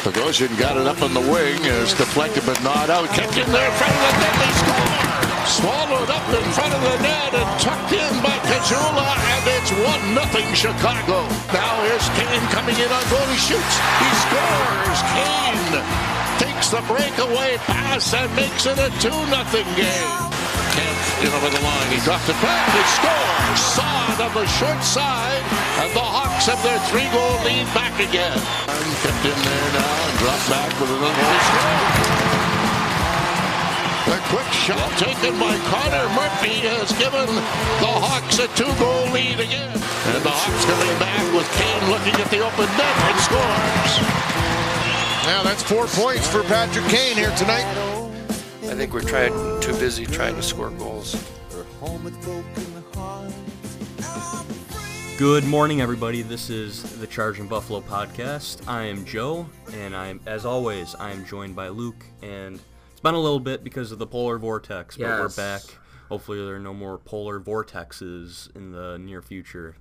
Bogosian got it up on the wing. It's deflected but not out. Kept in there in front of the net. They score. Swallowed up in front of the net and tucked in by Caggiula. And it's 1 nothing Chicago. Now here's Kane coming in on goal. He shoots. He scores. Kane takes the breakaway pass and makes it a 2 nothing game. Kemp in over the line. He dropped it back. He scores. Saad on the short side. And the Hawks have their three goal lead back again. And kept in there now and dropped back with another he score. The quick shot taken by Connor Murphy has given the Hawks a two-goal lead again. And the Hawks coming back with Kane looking at the open net and scores. Now that's four points for Patrick Kane here tonight. I think we're trying too busy trying to score goals. Good morning, everybody. This is the Charging Buffalo podcast. I am Joe, and I'm, as always, I am joined by Luke. And it's been a little bit because of the polar vortex, but we're back. Hopefully, there are no more polar vortexes in the near future,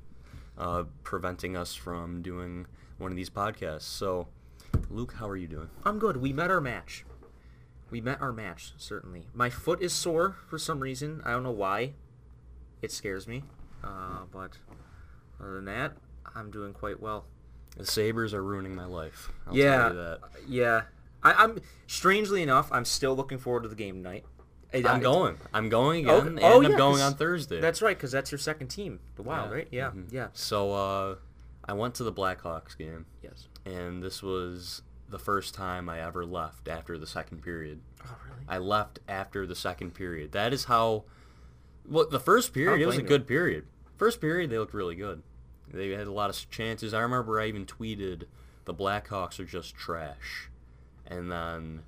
uh, preventing us from doing one of these podcasts. So, Luke, how are you doing? I'm good. We met our match. We met our match, certainly. My foot is sore for some reason. I don't know why. It scares me. Uh, but other than that, I'm doing quite well. The Sabres are ruining my life. I'll yeah. tell you that. Yeah. I, I'm strangely enough, I'm still looking forward to the game tonight. I- I'm going. I'm going Oh, again, and oh, I'm going on Thursday. That's right, because that's your second team, the Wild, Yeah. right? Yeah. Mhm. Yeah. So uh, I went to the Blackhawks game, Yes. and this was the first time I ever left after the second period. Oh, really? I left after the second period. That is how. Well, the first period it was a good period. First period they looked really good. They had a lot of chances. I remember I even tweeted, "The Blackhawks are just trash," and then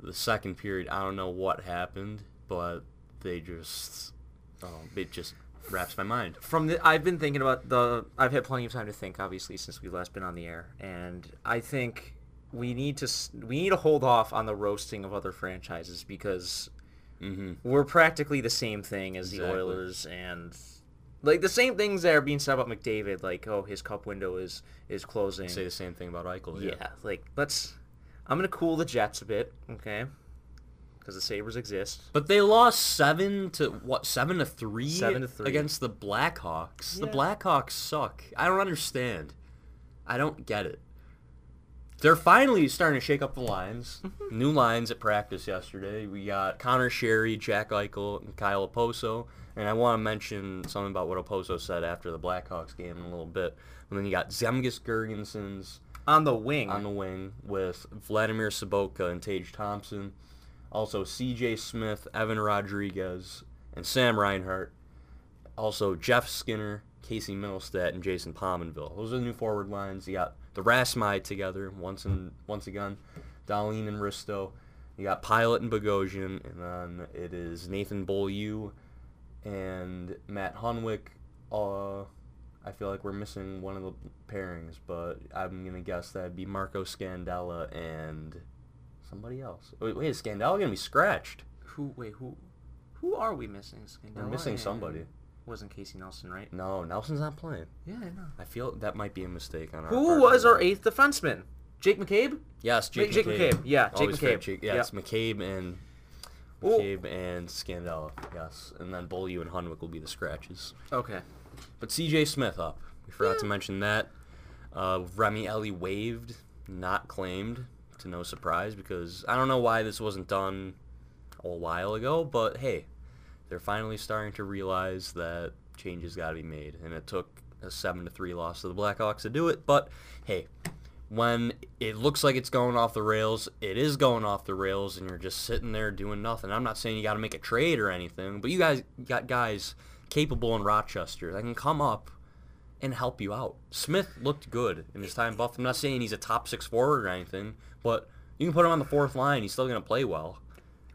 the second period, I don't know what happened, but they just, oh, it just wraps my mind. from the I've been thinking about the I've had plenty of time to think obviously since we've last been on the air and I think we need to we need to hold off on the roasting of other franchises because hmm we're practically the same thing as the Oilers and like the same things that are being said about McDavid like oh his cup window is is closing Say the same thing about Eichel. yeah like let's I'm going to cool the Jets a bit okay because the Sabres exist But they lost seven to what? Seven to three. Seven to three. against the Blackhawks. The Blackhawks suck. I don't understand. I don't get it. They're finally starting to shake up the lines. New lines at practice yesterday. We got Conor Sheary, Jack Eichel, and Kyle Okposo. And I want to mention something about what Okposo said after the Blackhawks game in a little bit. And then you got Zemgus Girgensons on the wing on the wing with Vladimir Sobotka and Tage Thompson. Also C.J. Smith, Evan Rodrigues, and Sam Reinhart. Also Jeff Skinner, Casey Mittelstadt, and Jason Pominville. Those are the new forward lines. You got the Rasmai together once and once again. Dahlin and Risto. You got Pilut and Bogosian, and then it is Nathan Beaulieu and Matt Hunwick. Uh, I feel like we're missing one of the pairings, but I'm gonna guess that'd be Marco Scandella and somebody else. Wait, wait is Scandella gonna be scratched? who wait who who are we missing Scandella We're missing and- somebody. wasn't Casey Nelson right No, Nelson's not playing. yeah I know I feel that might be a mistake on our Who part. was our eighth defenseman? Jake McCabe? Yes, Jake, Jake McCabe. McCabe, yeah, Jake Always McCabe, Jake, yeah. it's McCabe and. McCabe and Scandella. Yes, and then Beaulieu and Hunwick will be the scratches. Okay. But C.J. Smith up. We forgot to mention that. Uh, Remi Elie waived, not claimed, to no surprise, because I don't know why this wasn't done a while ago, but hey, they're finally starting to realize that changes got to be made, and it took a seven to three loss to the Blackhawks to do it. But hey, when it looks like it's going off the rails, it is going off the rails, and you're just sitting there doing nothing. I'm not saying you got to make a trade or anything, but you guys got guys capable in Rochester that can come up and help you out. Smith looked good in his time buff. I'm not saying he's a top six forward or anything, but you can put him on the fourth line. He's still going to play well.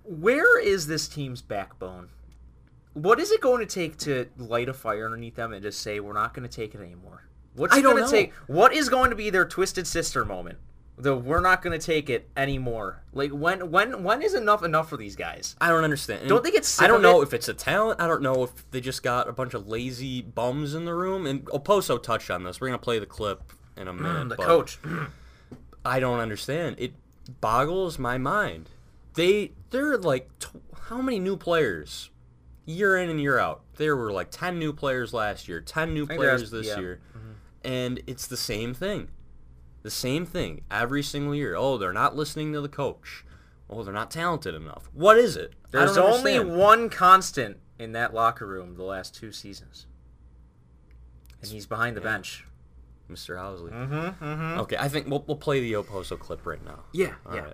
Where is this team's backbone? What is it going to take to light a fire underneath them and just say we're not going to take it anymore? What's I don't going to know. take? What is going to be their twisted sister moment? The we're not going to take it anymore. Like when when when is enough enough for these guys? I don't understand. And Don't they get sick I don't know it? if it's a talent. I don't know if they just got a bunch of lazy bums in the room. And Okposo touched on this. We're gonna play the clip in a mm, minute. the coach. I don't understand. It boggles my mind. They they're like tw- how many new players year in and year out? There were like 10 new players last year, 10 new players this yeah. year. Mm-hmm. And it's the same thing. The same thing every single year. Oh, they're not listening to the coach. Oh, they're not talented enough. What is it? There's only one constant in that locker room the last two seasons, and he's behind the bench. Mr. Housley. Mm-hmm. Mm-hmm. Okay, I think we'll, we'll play the Okposo clip right now. Yeah. All yeah. right.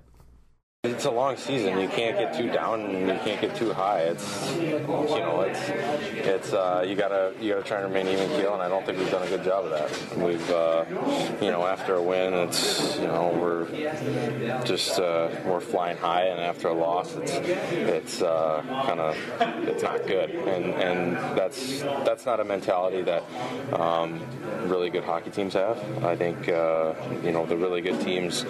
It's a long season. You can't get too down and you can't get too high. It's you know it's it's uh, you gotta you gotta try and remain even keel, and I don't think we've done a good job of that. We've uh, you know after a win, it's you know we're just uh, we're flying high, and after a loss, it's it's uh, kind of it's not good, and and that's that's not a mentality that um, really good hockey teams have. I think uh, you know the really good teams,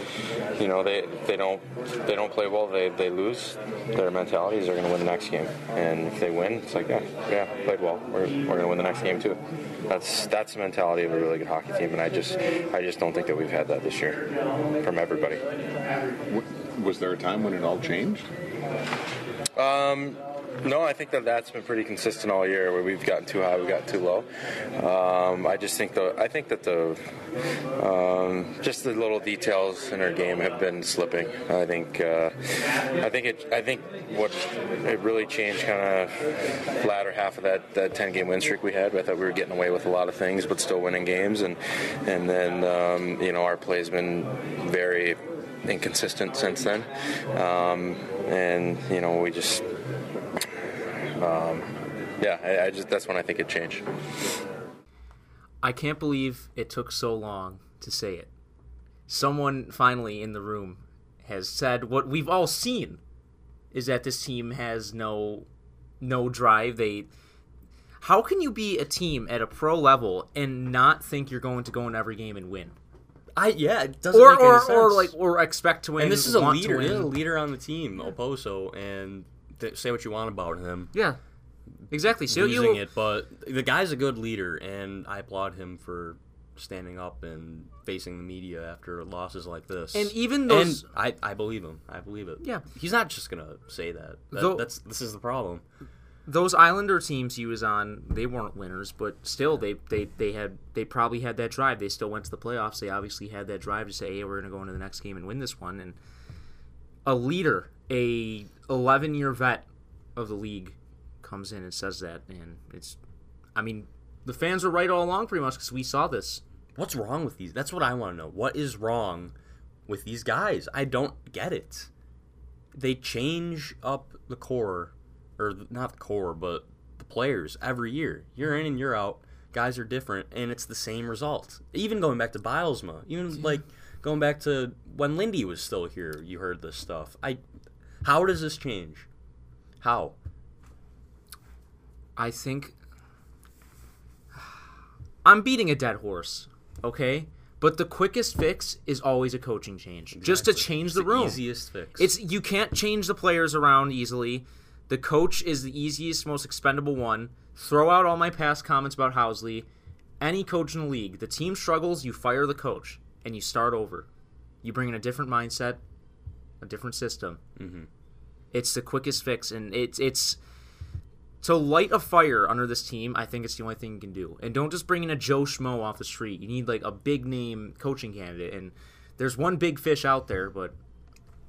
you know they they don't they don't play well, they, they lose. Their mentality is they're going to win the next game, and if they win, it's like yeah, yeah, played well. We're, we're going to win the next game too. That's that's the mentality of a really good hockey team, and I just I just don't think that we've had that this year from everybody. Was there a time when it all changed? Um, no, I think that that's been pretty consistent all year. Where we've gotten too high, we've gotten too low. Um, I just think the I think that the um, just the little details in our game have been slipping. I think uh, I think it I think what it really changed kind of latter half of that, that 10 game win streak we had. I thought we were getting away with a lot of things, but still winning games. And and then um, you know our play's been very inconsistent since then. Um, and you know we just um, yeah, I, I just that's when I think it changed. I can't believe it took so long to say it. Someone finally in the room has said what we've all seen is that this team has no no drive. They How can you be a team at a pro level and not think you're going to go in every game and win? I yeah, it doesn't Or make any or, sense. or like or expect to win. and this is a leader. This is a leader on the team, Okposo, and th- say what you want about him. Yeah. Exactly. So losing you it, but the guy's a good leader, and I applaud him for standing up and facing the media after losses like this. And even those- and I, I believe him. I believe it. Yeah. he's not just gonna say that. That- Though- that's this is the problem. those Islander teams he was on, they weren't winners, but still they, they, they had they probably had that drive. They still went to the playoffs. They obviously had that drive to say, "Hey, we're going to go into the next game and win this one." And a leader, a 11 year vet of the league, comes in and says that, and it's, I mean, the fans were right all along pretty much because we saw this. What's wrong with these? That's what I want to know. What is wrong with these guys? I don't get it. They change up the core, or not the core, but the players every year. Year in and year out, guys are different, and it's the same result. Even going back to Bylsma, even like going back to when Lindy was still here, you heard this stuff. I, how does this change? How? I think I'm beating a dead horse, okay? But the quickest fix is always a coaching change. Just to change It's the room. easiest fix. It's you can't change the players around easily. The coach is the easiest, most expendable one. Throw out all my past comments about Housley. Any coach in the league, the team struggles, you fire the coach and you start over. You bring in a different mindset, a different system. Mm-hmm. It's the quickest fix, and it's it's to light a fire under this team. I think it's the only thing you can do. And don't just bring in a Joe Schmo off the street. You need like a big name coaching candidate. And there's one big fish out there, but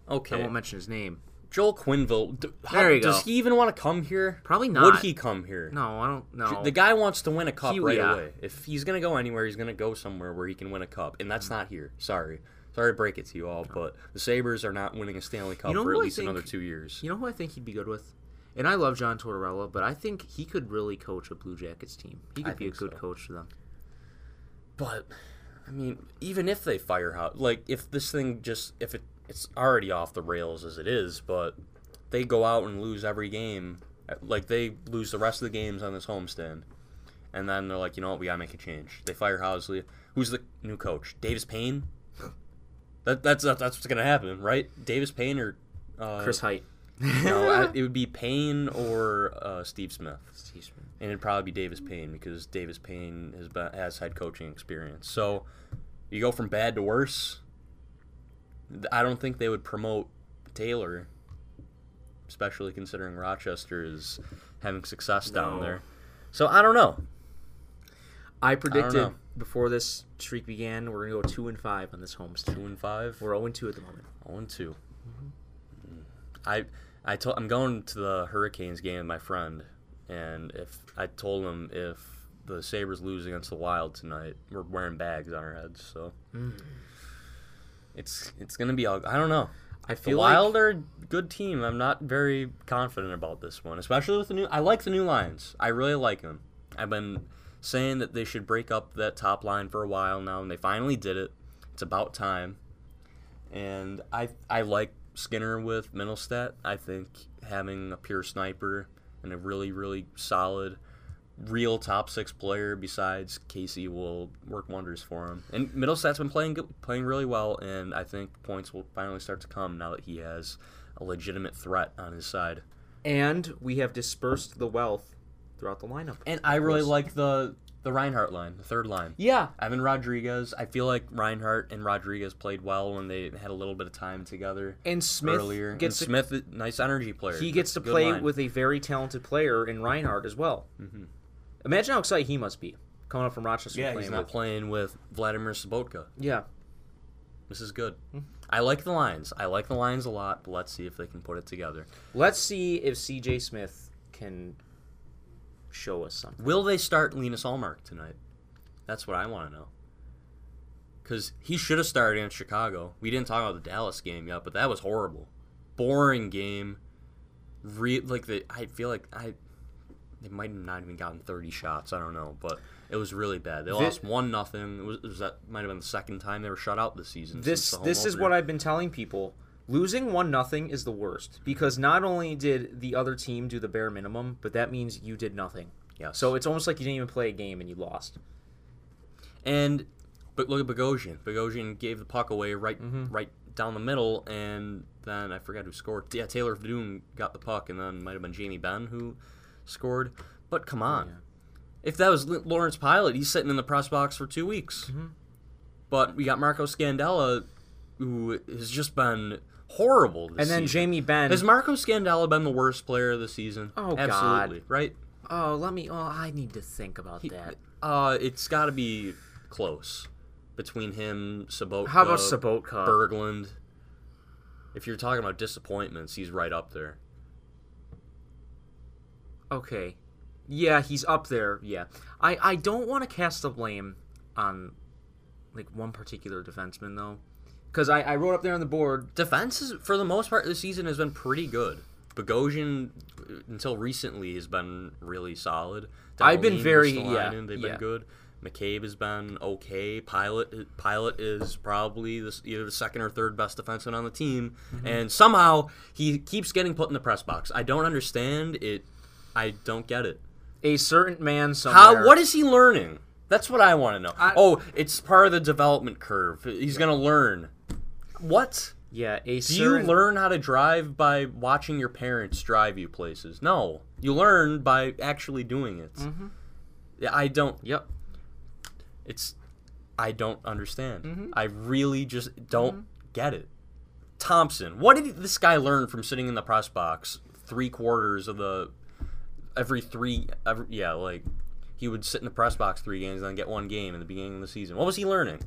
okay, I won't mention his name. Joel Quenneville. how- There you does go. he even want to come here? Probably not. Would he come here? No, I don't know. The guy wants to win a cup He- right yeah. away. If he's gonna go anywhere, he's gonna go somewhere where he can win a cup, and that's not here. Sorry, sorry to break it to you all, but the Sabres are not winning a Stanley Cup You know for at least think- another two years. You know who I think he'd be good with? And I love John Tortorella, but I think he could really coach a Blue Jackets team. He could I be a good so. coach for them. But I mean, even if they fire out, like if this thing just if it it's already off the rails as it is, but they go out and lose every game, like they lose the rest of the games on this homestand, and then they're like, you know what, we gotta make a change. They fire Housley. Who's the new coach? Davis Payne. That, that's that's what's gonna happen, right? Davis Payne or uh, Chris Height. No, I- it would be Payne or uh, Steve Smith Steve Smith. and it'd probably be Davis Payne because Davis Payne has been, has head coaching experience. So you go from bad to worse. I don't think they would promote Taylor, especially considering Rochester is having success down there. So I don't know. I predicted know. before this streak began we're gonna go two and five on this homestand. Two and five. We're zero and two at the moment. 0 and 2. I I told I'm going to the Hurricanes game with my friend, and if I told him if the Sabres lose against the Wild tonight, we're wearing bags on our heads. So mm. It's it's gonna be. I don't know. I The feel Wild like are a good team. I'm not very confident about this one, especially with the new. I like the new lines. I really like them. I've been saying that they should break up that top line for a while now, and they finally did it. It's about time. And I I like Skinner with Mittelstadt. I think having a pure sniper and a really really solid real top six player besides Casey will work wonders for him. And Mittelstadt's been playing good, playing really well, and I think points will finally start to come now that he has a legitimate threat on his side. and we have dispersed the wealth throughout the lineup. And I really like the the Reinhart line, the third line. Yeah, Evan Rodrigues. I feel like Reinhart and Rodrigues played well when they had a little bit of time together and Smith earlier. gets and Smith, nice energy player. he gets to play line. with a very talented player in Reinhart as well. Mm-hmm. Imagine how excited he must be coming up from Rochester. Yeah, playing he's not with, playing with Vladimir Sobotka. Yeah, This is good. Hmm. I like the lines. I like the lines a lot, but let's see if they can put it together. let's see if C.J. Smith can show us something. Will they start Linus Ullmark tonight? That's what I want to know. Because he should have started in Chicago. We didn't talk about the Dallas game yet, but that was horrible. Boring game. Re- like the, I feel like I, they might have not even gotten thirty shots. I don't know, but it was really bad. They lost one nothing. It was, it was that might have been the second time they were shut out this season. This this is opener. what I've been telling people. Losing one nothing is the worst because not only did the other team do the bare minimum, but that means you did nothing. Yes. So it's almost like you didn't even play a game and you lost. And but look at Bogosian. Bogosian gave the puck away right Mm-hmm. right down the middle, and then I forgot who scored. Yeah, Taylor Doom got the puck, and then might have been Jamie Benn who scored. But come on, if that was Lawrence Pilut, he's sitting in the press box for two weeks. Mm-hmm. But we got Marco Scandella, who has just been horrible. This And then season. Jamie Benn. Has Marco Scandella been the worst player of the season? Oh, God. Absolutely, right? oh, let me. Oh, I need to think about that. Uh, it's got to be close between him, Sobotka. How about Sobotka? Berglund? If you're talking about disappointments, he's right up there. Okay. Yeah, he's up there. Yeah. I, I don't want to cast the blame on like one particular defenseman though. Cuz I, I wrote up there on the board Defense is, for the most part, this season has been pretty good. Bogosian, until recently, has been really solid. I've been very- yeah, they've yeah. been good. McCabe has been okay. Pilut Pilut is probably the, either the second or third best defenseman on the team, Mm-hmm. and somehow he keeps getting put in the press box. I don't understand it. I don't get it. a certain man somewhere. How? What is he learning? That's what I want to know. I- oh, it's part of the development curve. He's gonna learn. What? Yeah, a Do you learn how to drive by watching your parents drive you places? No, you learn by actually doing it. Mm-hmm. Yeah, I don't. Yep. It's. I don't understand. Mm-hmm. I really just don't get it. Thompson, what did this guy learn from sitting in the press box three quarters of the every three every yeah like he would sit in the press box three games and then get one game in the beginning of the season. What was he learning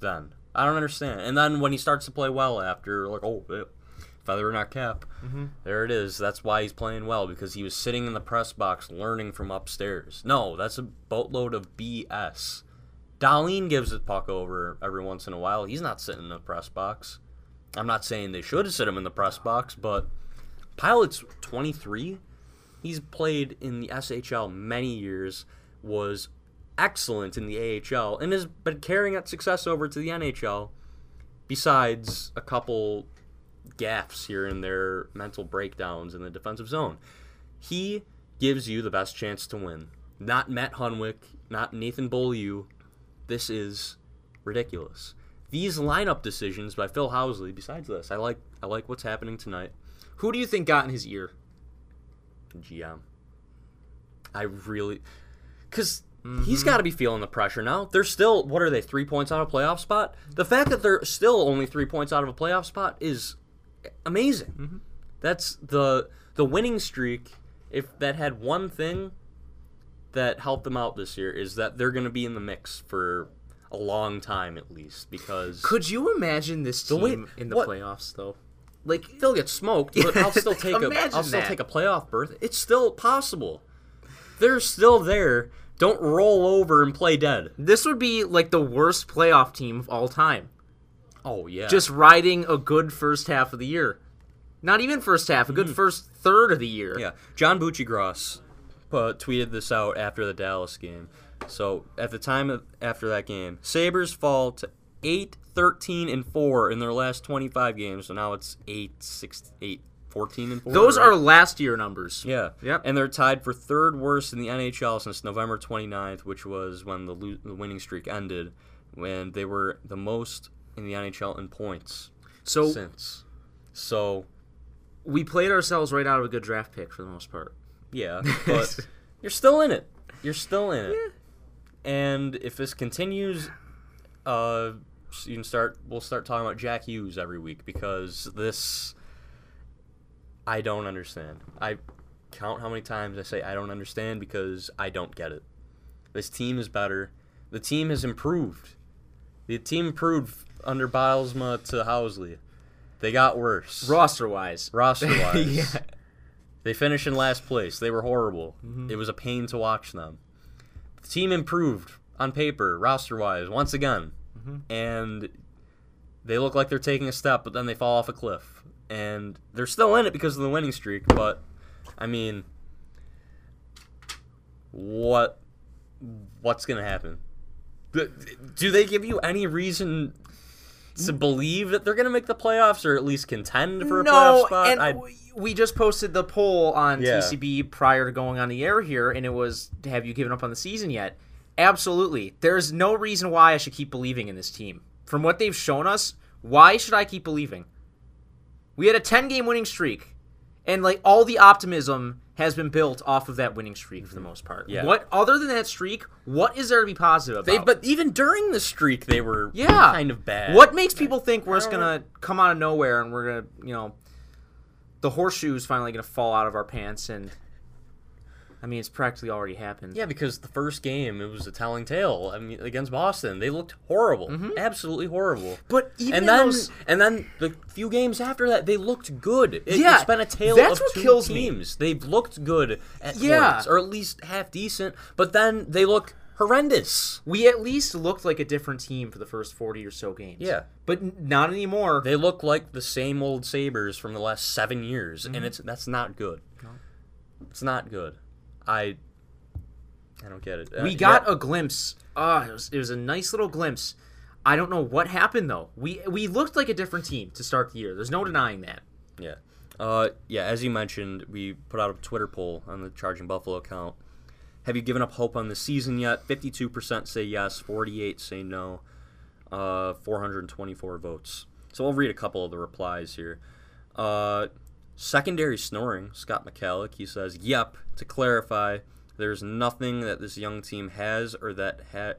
then? I don't understand. And then when he starts to play well after like oh feather in our cap, mm-hmm. there it is. That's why he's playing well because he was sitting in the press box learning from upstairs. No, that's a boatload of BS. Dahlin gives the puck over every once in a while. He's not sitting in the press box. I'm not saying they should sit him in the press box, but Pilut's 23. He's played in the SHL many years, was excellent in the AHL, and has been carrying that success over to the NHL. Besides a couple gaffes here and there, mental breakdowns in the defensive zone, he gives you the best chance to win. Not Matt Hunwick, not Nathan Beaulieu. This is ridiculous. These lineup decisions by Phil Housley. Besides this, I like I like what's happening tonight. Who do you think got in his ear? GM. I really, because He's mm-hmm. got to be feeling the pressure now. They're still, what are they, three points out of a playoff spot? The fact that they're still only three points out of a playoff spot is amazing. Mm-hmm. That's the the winning streak. If that had one thing that helped them out this year, is that they're going to be in the mix for a long time at least. Because Could you imagine this team way- in the what- playoffs though? Like they'll get smoked, but I'll still take a I'll still that. take a playoff berth. It's still possible. They're still there. Don't roll over and play dead. This would be like the worst playoff team of all time. Oh yeah. Just riding a good first half of the year. Not even first half, a good first third of the year. Mm-hmm. Yeah, John Buccigross uh, tweeted this out after the Dallas game. So at the time of, after that game, Sabres fall to 8, 13, and four in their last 25 games. So now it's 8, 6, 8, 14, and four. Those right? are last year numbers. Yeah. Yep. And they're tied for third worst in the NHL since November 29th, which was when the, lo- the winning streak ended, when they were the most in the NHL in points So since. So we played ourselves right out of a good draft pick for the most part. Yeah, but you're still in it. You're still in it. Yeah. And if this continues, uh, you can start. We'll start talking about Jack Hughes every week because this, I don't understand. I count how many times I say I don't understand because I don't get it. This team is better. The team has improved. The team improved under Bylsma to Housley. They got worse Roster wise. roster wise. Yeah. They finished in last place. They were horrible. Mm-hmm. It was a pain to watch them. The team improved on paper, roster wise, once again. And they look like they're taking a step, but then they fall off a cliff. And they're still in it because of the winning streak, but I mean what what's gonna happen? Do- they give you any reason to believe that they're gonna make the playoffs or at least contend for a playoff no, spot? and I- we- we just posted the poll on Yeah. TCB prior to going on the air here, and it was, "Have you given up on the season yet?" Absolutely. There's no reason why I should keep believing in this team. From what they've shown us, why should I keep believing? We had a 10 game winning streak, and like all the optimism has been built off of that winning streak for the most part. Mm-hmm. Yeah. What other than that streak, what is there to be positive about? They, but even during the streak, they were yeah, kind of bad. What makes people think we're just gonna come out of nowhere and we're gonna, you know, the horseshoe's finally gonna fall out of our pants and I mean, it's practically already happened. Yeah, because the first game it was a telling tale. I mean, against Boston, they looked horrible, Mm-hmm. absolutely horrible. But even and then, those- and then the few games after that, they looked good. It, Yeah, it's been a tale that's of what two kills me. teams. They've looked good at Yeah. points, or at least half decent. But then they look horrendous. We at least looked like a different team for the first 40 or so games. Yeah. But n- not anymore. They look like the same old Sabres from the last seven years, Mm-hmm. and it's that's not good. No. It's not good. I I don't get it. Uh, we got yeah. a glimpse. Ah, it was, it was a nice little glimpse. I don't know what happened though. We we looked like a different team to start the year. There's no denying that. Yeah. Uh, yeah, as you mentioned, we put out a Twitter poll on the Charging Buffalo account. Have you given up hope on the season yet? 52% say yes, 48 say no. Uh, 424 votes. So I'll read a couple of the replies here. Uh, secondary snoring, Scott McCallick, he says, "Yep." To clarify, there's nothing that this young team has or that ha-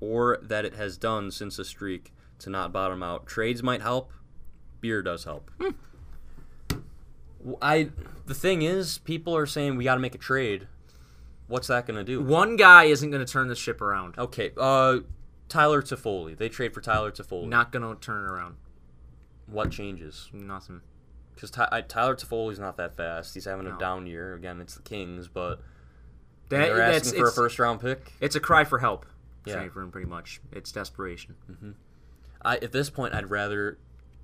or that it has done since the streak to not bottom out. Trades might help. Beer does help. I the thing is, people are saying we got to make a trade. What's that going to do? One guy isn't going to turn the ship around. Okay, uh, Tyler Toffoli. They trade for Tyler Toffoli. Not going to turn it around. what changes? Nothing. Because Ty- Tyler Toffoli's not that fast. He's having a down year. Again, it's the Kings, but That, they're that's asking for a first round pick. it's a cry for help. Yeah. Yeah. pretty much. It's desperation. Mm-hmm. I, at this point, I'd rather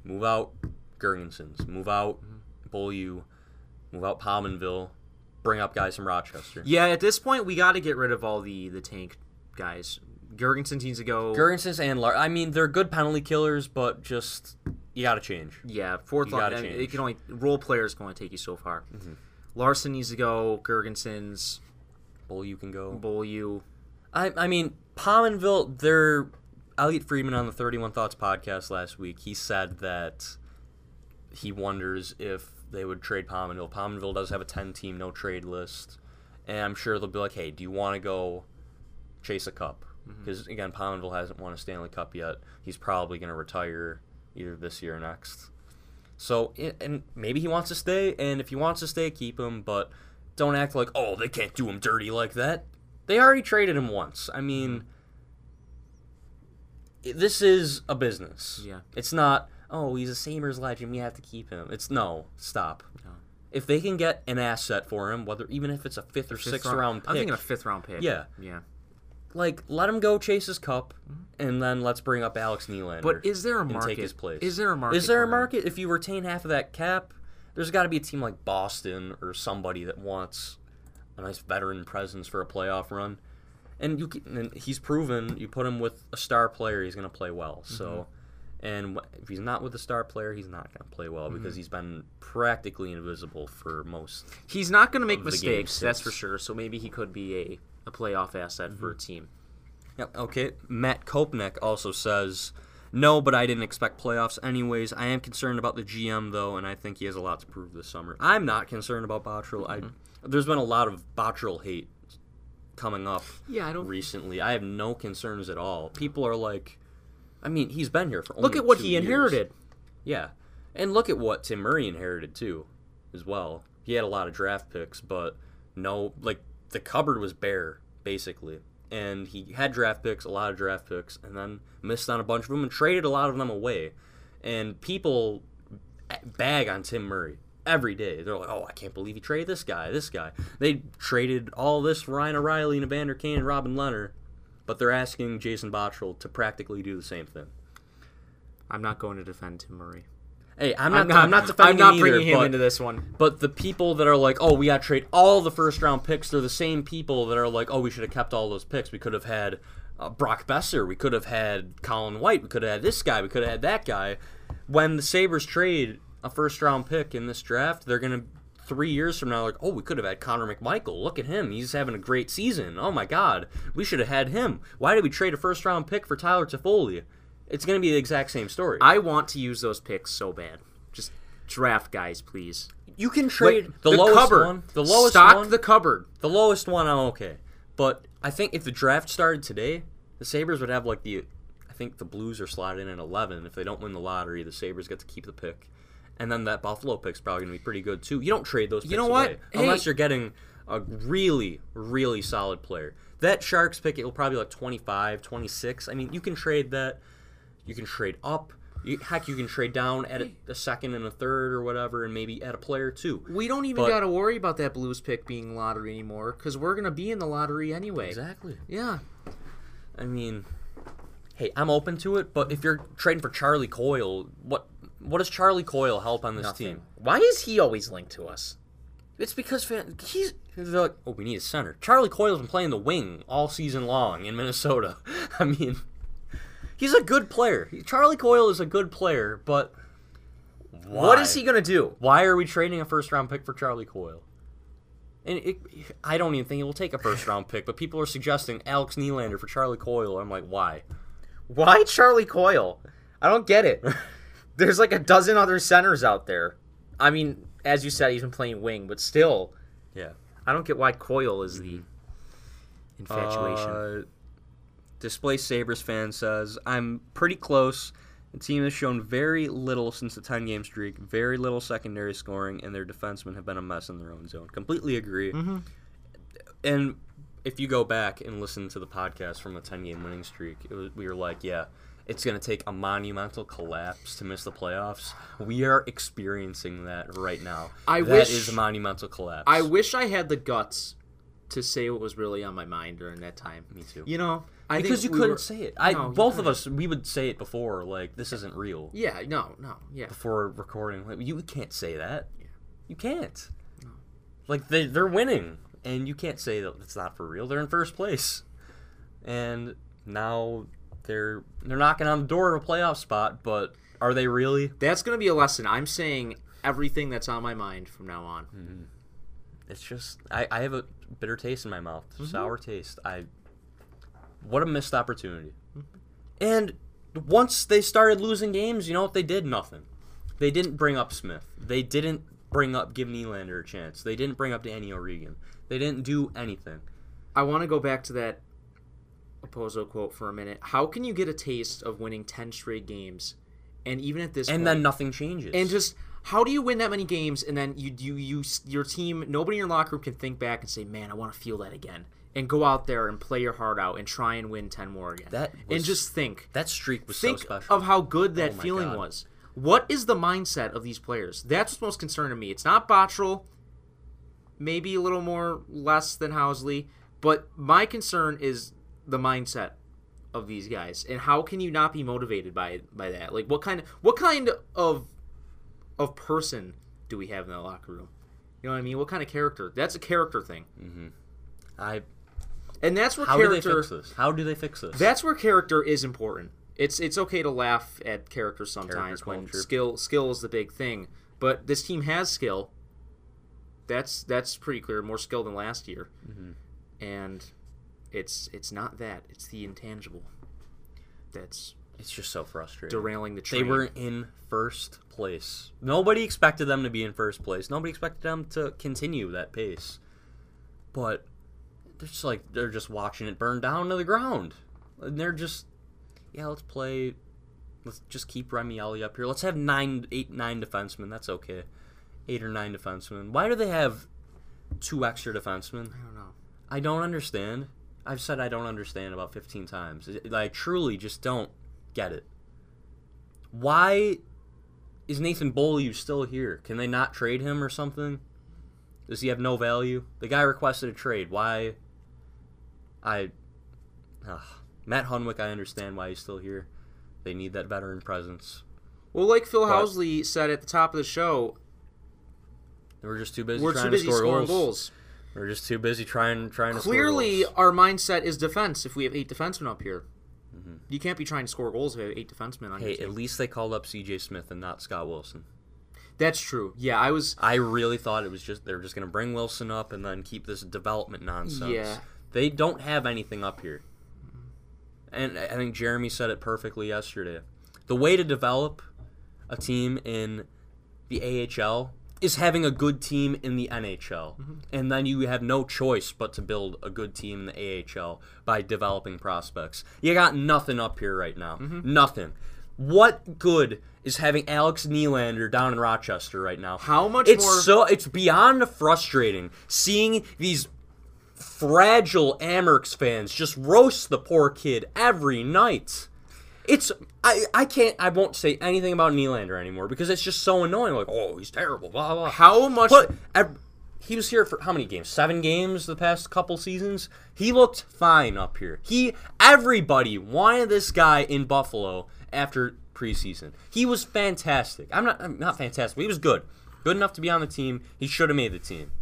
move out Girgensons, move out mm-hmm. Beaulieu, move out Pominville, bring up guys from Rochester. Yeah, at this point, we got to get rid of all the the tank guys. Gergensen needs to go. Girgensons and Lar- I mean, they're good penalty killers, but just you got to change. yeah, fourth You line. gotta I mean, change. it can only role players can only take you so far. Mm-hmm. Larsson needs to go. Girgensons, you can go. Beaulieu. I, I mean, Pominville, they're. Elliotte Friedman on the 31 Thoughts podcast last week, he said that he wonders if they would trade Pominville. Pominville does have a 10 team no trade list. And I'm sure they'll be like, hey, do you want to go chase a cup. Mm-hmm. Because again, Pominville hasn't won a Stanley Cup yet. He's probably going to retire either this year or next. So, and maybe he wants to stay, and if he wants to stay, keep him. But don't act like, oh, they can't do him dirty like that. They already traded him once. I mean, mm-hmm. this is a business. Yeah. It's not, oh, he's a Sabres legend. We have to keep him. It's no, stop. If they can get an asset for him, whether even if it's a fifth or Fifth sixth round, pick, I'm thinking a fifth round pick. Yeah. Yeah. Like let him go chase his cup, and then let's bring up Alex Nylander. But is there a and market? take his place? Is there a market? Is there a for him? market if you retain half of that cap? There's got to be a team like Boston or somebody that wants a nice veteran presence for a playoff run. And you can, and he's proven you put him with a star player, he's going to play well. So, Mm-hmm. and wh- if he's not with a star player, he's not going to play well because Mm-hmm. he's been practically invisible for most. He's not going to make the game mistakes, that's for sure. So maybe he could be a, a playoff asset for a Mm-hmm. team. Yep. Okay. Matt Kopnick also says, "No, but I didn't expect playoffs anyways. I am concerned about the GM though, and I think he has a lot to prove this summer. I'm not concerned about Botterill. I there's been a lot of Botterill hate coming up Yeah, I don't. recently. I have no concerns at all. People are like, I mean, he's been here for only Look at what he years. inherited. Yeah, and look at what Tim Murray inherited too, as well. He had a lot of draft picks, but no, like the cupboard was bare basically, and he had draft picks, a lot of draft picks, and then missed on a bunch of them and traded a lot of them away. And people bag on Tim Murray every day. They're like, "Oh, I can't believe he traded this guy, this guy." They traded all this for Ryan O'Reilly and Evander Kane and Robin Lehner, but they're asking Jason Botterill to practically do the same thing. I'm not going to defend Tim Murray. Hey, I'm not. I'm not, defending I'm not him bringing either, him but, into this one. But the people that are like, "Oh, we got to trade all the first round picks," they're the same people that are like, "Oh, we should have kept all those picks. We could have had uh, Brock Boeser. We could have had Colin White. We could have had this guy. We could have had that guy." When the Sabres trade a first round pick in this draft, they're gonna three years from now like, "Oh, we could have had Connor McMichael. Look at him. He's having a great season. Oh my God, we should have had him. Why did we trade a first round pick for Tyler Toffoli?" It's gonna be the exact same story. I want to use those picks so bad. Just draft guys, please. you can trade Wait, the, lowest cupboard. one. The lowest Stock one. the cupboard. The lowest one, I'm okay. But I think if the draft started today, the Sabres would have like the. I think the Blues are slotted in at 11. If they don't win the lottery, the Sabres get to keep the pick. And then that Buffalo pick's probably going to be pretty good too. You don't trade those picks know what? away Hey. unless you're getting a really, really solid player. That Sharks pick, it will probably like 25, 26. I mean, you can trade that. You can trade up. You, heck, you can trade down at a, a second and a third or whatever, and maybe add a player too. We don't even got to worry about that Blues pick being lottery anymore because we're gonna be in the lottery anyway. Exactly. Yeah. I mean, hey, I'm open to it, but if you're trading for Charlie Coyle, what what does Charlie Coyle help on this team? Why is he always linked to us? It's because fan, he's they're like, oh, we need a center. Charlie Coyle's been playing the wing all season long in Minnesota. I mean, he's a good player. Charlie Coyle is a good player, but why? What is he gonna do? Why are we trading a first round pick for Charlie Coyle? And it, I don't even think it will take a first round pick, but people are suggesting Alex Nylander for Charlie Coyle. I'm like, why? Why Charlie Coyle? I don't get it. There's like a dozen other centers out there. I mean, as you said, he's been playing wing, but still, Yeah. I don't get why Coyle is the infatuation. Uh, Displaced Sabres fan says, I'm pretty close. The team has shown very little since the 10 game streak, very little secondary scoring, and their defensemen have been a mess in their own zone. Completely agree. Mm-hmm. And if you go back and listen to the podcast from the 10 game winning streak, it was, we were like, yeah, it's going to take a monumental collapse to miss the playoffs. We are experiencing that right now. I That wish- is a monumental collapse. I wish I had the guts to say what was really on my mind during that time. Me too. You know, I because you we couldn't were- say it. I No, both of us we would say it before like this isn't real Yeah, no, no, yeah. before recording. Like you can't say that. Yeah. You can't. No. Like they they're winning and you can't say that it's not for real. They're in first place. And now they're they're knocking on the door of a playoff spot, but are they really? That's gonna be a lesson. I'm saying everything that's on my mind from now on. Hmm. It's just I, I have a bitter taste in my mouth, sour taste. I what a missed opportunity. And once they started losing games, you know what they did? Nothing. They didn't bring up Smith. They didn't bring up give Nylander a chance. They didn't bring up Danny O'Regan. They didn't do anything. I want to go back to that Okposo quote for a minute. How can you get a taste of winning ten straight games, and even at this And point, then nothing changes. and just how do you win that many games and then you you you your team nobody in your locker room can think back and say man I want to feel that again and go out there and play your heart out and try and win 10 more again. That and just think. that streak was think so special. of how good that Oh feeling God. was. What is the mindset of these players? That's what's most concerning to me. It's not Botterill maybe a little more less than Housley but my concern is the mindset of these guys and how can you not be motivated by by that? Like what kind of what kind of of person do we have in the locker room? You know what i mean? What kind of character? That's a character thing. Mm-hmm. I and that's where how do they character fix this? How do they fix this? that's where character is important it's it's okay to laugh at character sometimes Character when skill skill is the big thing but this team has skill that's that's pretty clear more skill than last year Mm-hmm. and it's it's not that it's the intangible that's it's just so frustrating. derailing the train. They were in first place. Nobody expected them to be in first place. Nobody expected them to continue that pace. But they're just like they're just watching it burn down to the ground. And they're just yeah, let's play let's just keep Remi Elie up here. Let's have nine eight nine defensemen. That's okay. Eight or nine defensemen. Why do they have two extra defensemen? I don't know. I don't understand. I've said I don't understand about 15 times. I I truly just don't get it. Why is Nathan Beaulieu still here? Can they not trade him or something? Does he have no value? The guy requested a trade. Why? I. Ugh. Matt Hunwick, I understand why he's still here. They need that veteran presence. Well, like Phil But- Housley said at the top of the show, We're just too busy we're trying too busy to score scoring goals. goals. We're just too busy trying trying to Clearly, score goals. our mindset is defense. If we have eight defensemen up here, Mm-hmm. you can't be trying to score goals if you have eight defensemen on Hey, at least they called up C.J. Smith and not Scott Wilson. That's true. Yeah, I was. I really thought it was just they were just going to bring Wilson up and then keep this development nonsense. Yeah. They don't have anything up here. And I think Jeremy said it perfectly yesterday. The way to develop a team in the AHL is having a good team in the NHL. Mm-hmm. And then you have no choice but to build a good team in the AHL by developing prospects. You got nothing up here right now. Mm-hmm. Nothing. What good is having Alex Nylander down in Rochester right now? How much it's more- so it's beyond frustrating seeing these fragile Amerks fans just roast the poor kid every night. It's I I can't I won't say anything about Nylander anymore because it's just so annoying. Like oh he's terrible blah blah. How much? But ev- he was here for how many games? Seven games the past couple seasons. He looked fine up here. He everybody wanted this guy in Buffalo after preseason. He was fantastic. I'm not I'm not fantastic. But he was good. Good enough to be on the team. He should have made the team.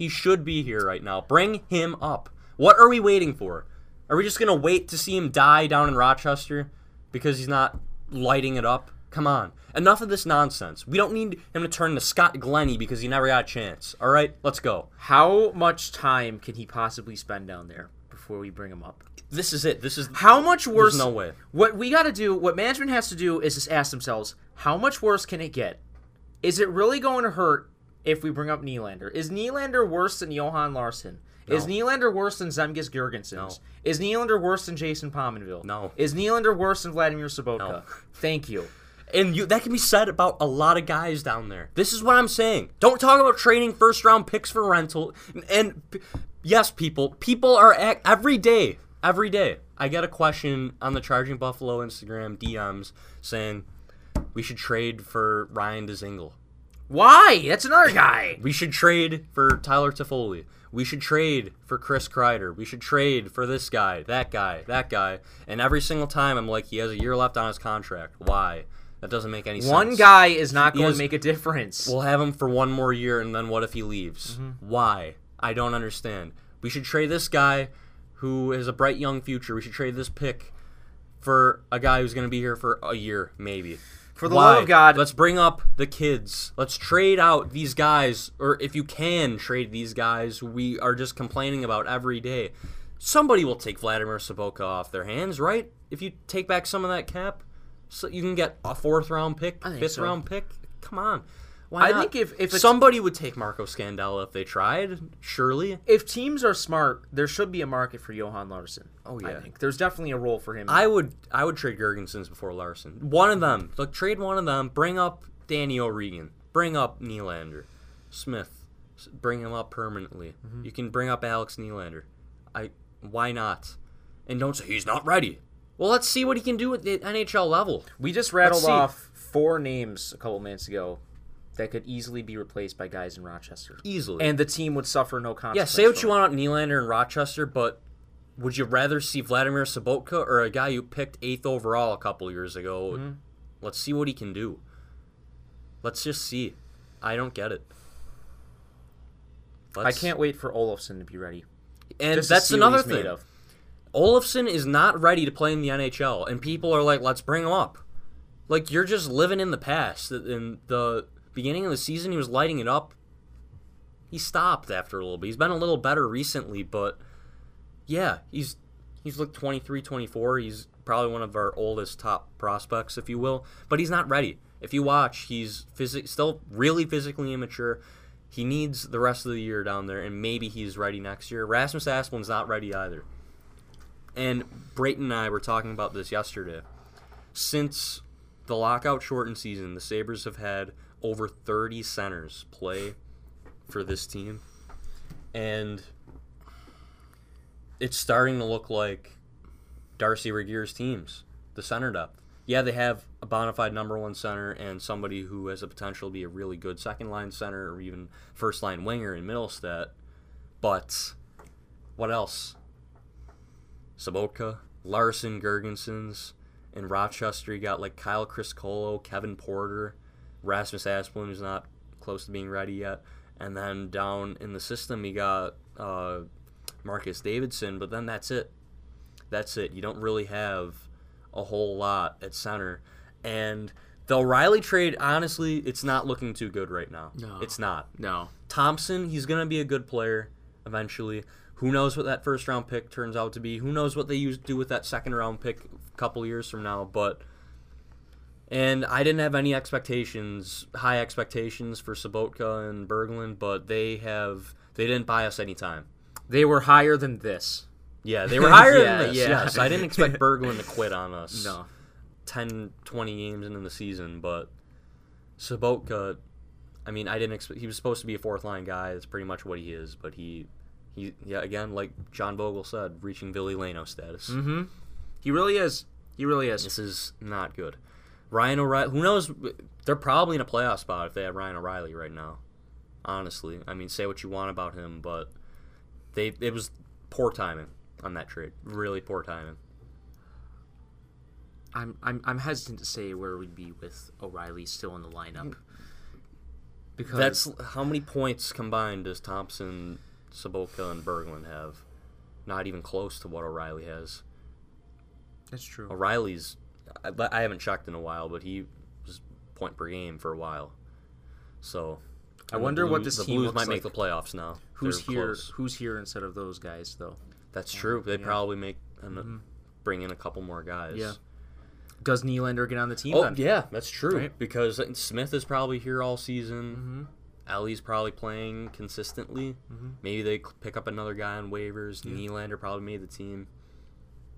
He should be here right now. Bring him up. What are we waiting for? Are we just gonna wait to see him die down in Rochester because he's not lighting it up? Come on. Enough of this nonsense. We don't need him to turn to Scott Glennie because he never got a chance. All right, let's go. How much time can he possibly spend down there before we bring him up? This is it. This is How much worse? no way. What we got to do, what management has to do, is just ask themselves, how much worse can it get? Is it really going to hurt if we bring up Nylander? Is Nylander worse than Johan Larsson? Is Nylander worse than Zemgus Girgensons? No. Is Nylander worse than Jason Pominville? No. Is Nylander worse than Vladimir Sobotka? No. Thank you. And you, that can be said about a lot of guys down there. This is what I'm saying. Don't talk about trading first round picks for rental. And p- yes, people, people are act, every day, every day. I get a question on the Charging Buffalo Instagram DMs saying we should trade for Ryan Dzingel. Why? That's another guy. We should trade for Tyler Toffoli. We should trade for Chris Kreider. We should trade for this guy, that guy, that guy. And every single time I'm like, he has a year left on his contract. Why? That doesn't make any sense. One guy is not going to make a difference. We'll have him for one more year, and then what if he leaves? Mm-hmm. Why? I don't understand. We should trade this guy who has a bright young future. We should trade this pick for a guy who's going to be here for a year, maybe. For the Why? love of God. let's bring up the kids. Let's trade out these guys, or if you can trade these guys we are just complaining about every day. Somebody will take Vladimir Sobotka off their hands, right? If you take back some of that cap, so you can get a fourth round pick, fifth so. round pick. Come on. Why I not? think if- if somebody would take Marco Scandella if they tried, surely. If teams are smart, there should be a market for Johan Larsson. Oh, I yeah. think there's definitely a role for him. I would I would trade Girgensons before Larsson. One of them. Look, trade one of them. Bring up Danny O'Regan. Bring up Nylander. Smith. Bring him up permanently. Mm-hmm. You can bring up Alex Nylander. I why not? And don't say he's not ready. Well, let's see what he can do at the NHL level. we just rattled off four names a couple minutes ago that could easily be replaced by guys in Rochester. Easily. And the team would suffer no consequences. yeah, say what you want about Nylander and Rochester, but would you rather see Vladimir Sobotka or a guy you picked eighth overall a couple years ago? Mm-hmm. Let's see what he can do. Let's just see. I don't get it. I Let's- can't wait for Olofsson to be ready. And Just that's another thing. of. Olofsson is not ready to play in the NHL, and people are like, "Let's bring him up." Like you're just living in the past. In the beginning of the season, he was lighting it up. He stopped after a little bit. He's been a little better recently, but yeah, he's he's looked 23, 24. He's probably one of our oldest top prospects, if you will. But he's not ready. If you watch, he's physic still really physically immature. He needs the rest of the year down there, and maybe he's ready next year. Rasmus Asplund's not ready either. And Brayton and I were talking about this yesterday. Since the lockout shortened season, the Sabres have had over 30 centers play for this team. And it's starting to look like Darcy Regier's teams, the center depth. Yeah, they have a bona fide number one center and somebody who has the potential to be a really good second line center or even first line winger in Mittelstadt. But what else? Sobotka, Larsson, Girgensons. In Rochester, you got like Kyle Criscuolo, Kevin Porter, Rasmus Asplund, who's not close to being ready yet. And then down in the system, you got uh, Marcus Davidsson, but then that's it. That's it. You don't really have a whole lot at center. And the O'Reilly trade, honestly, it's not looking too good right now. No. It's not. No. Thompson, he's going to be a good player eventually. Who knows what that first round pick turns out to be? Who knows what they use do with that second round pick a couple years from now? But and I didn't have any expectations, high expectations for Sobotka and Berglund, but they have they didn't buy us any time. They were higher than this. Yeah, they were higher Yeah, than this. yeah. Yes, I didn't expect Berglund to quit on us. No. 10, 20 games into the season, but Sobotka, I mean, I didn't expect he was supposed to be a fourth line guy. That's pretty much what he is, but he, he, yeah, again, like John Bogle said, reaching Billy Leno status. Mm-hmm. He really is. He really is. This is not good. Ryan O'Reilly, who knows? They're probably in a playoff spot if they have Ryan O'Reilly right now. Honestly, I mean, say what you want about him, but they it was poor timing on that trade. Really poor timing. I'm I'm I'm hesitant to say where we'd be with O'Reilly still in the lineup. Hmm. Because That's how many points combined does Thompson, Sobotka, and Berglund have? Not even close to what O'Reilly has. that's true. O'Reilly's, I, I haven't checked in a while, but he was point per game for a while. So, I wonder what this the team Blues might make the playoffs now. Who's They're here? close. Who's here instead of those guys though? That's uh, true. They yeah. probably make an, uh, mm-hmm. bring in a couple more guys. Yeah. Does Nylander get on the team? Oh then? yeah, that's true. Right. Because Smith is probably here all season. Mm-hmm. Elie's probably playing consistently. Mm-hmm. Maybe they pick up another guy on waivers. Nylander probably made the team.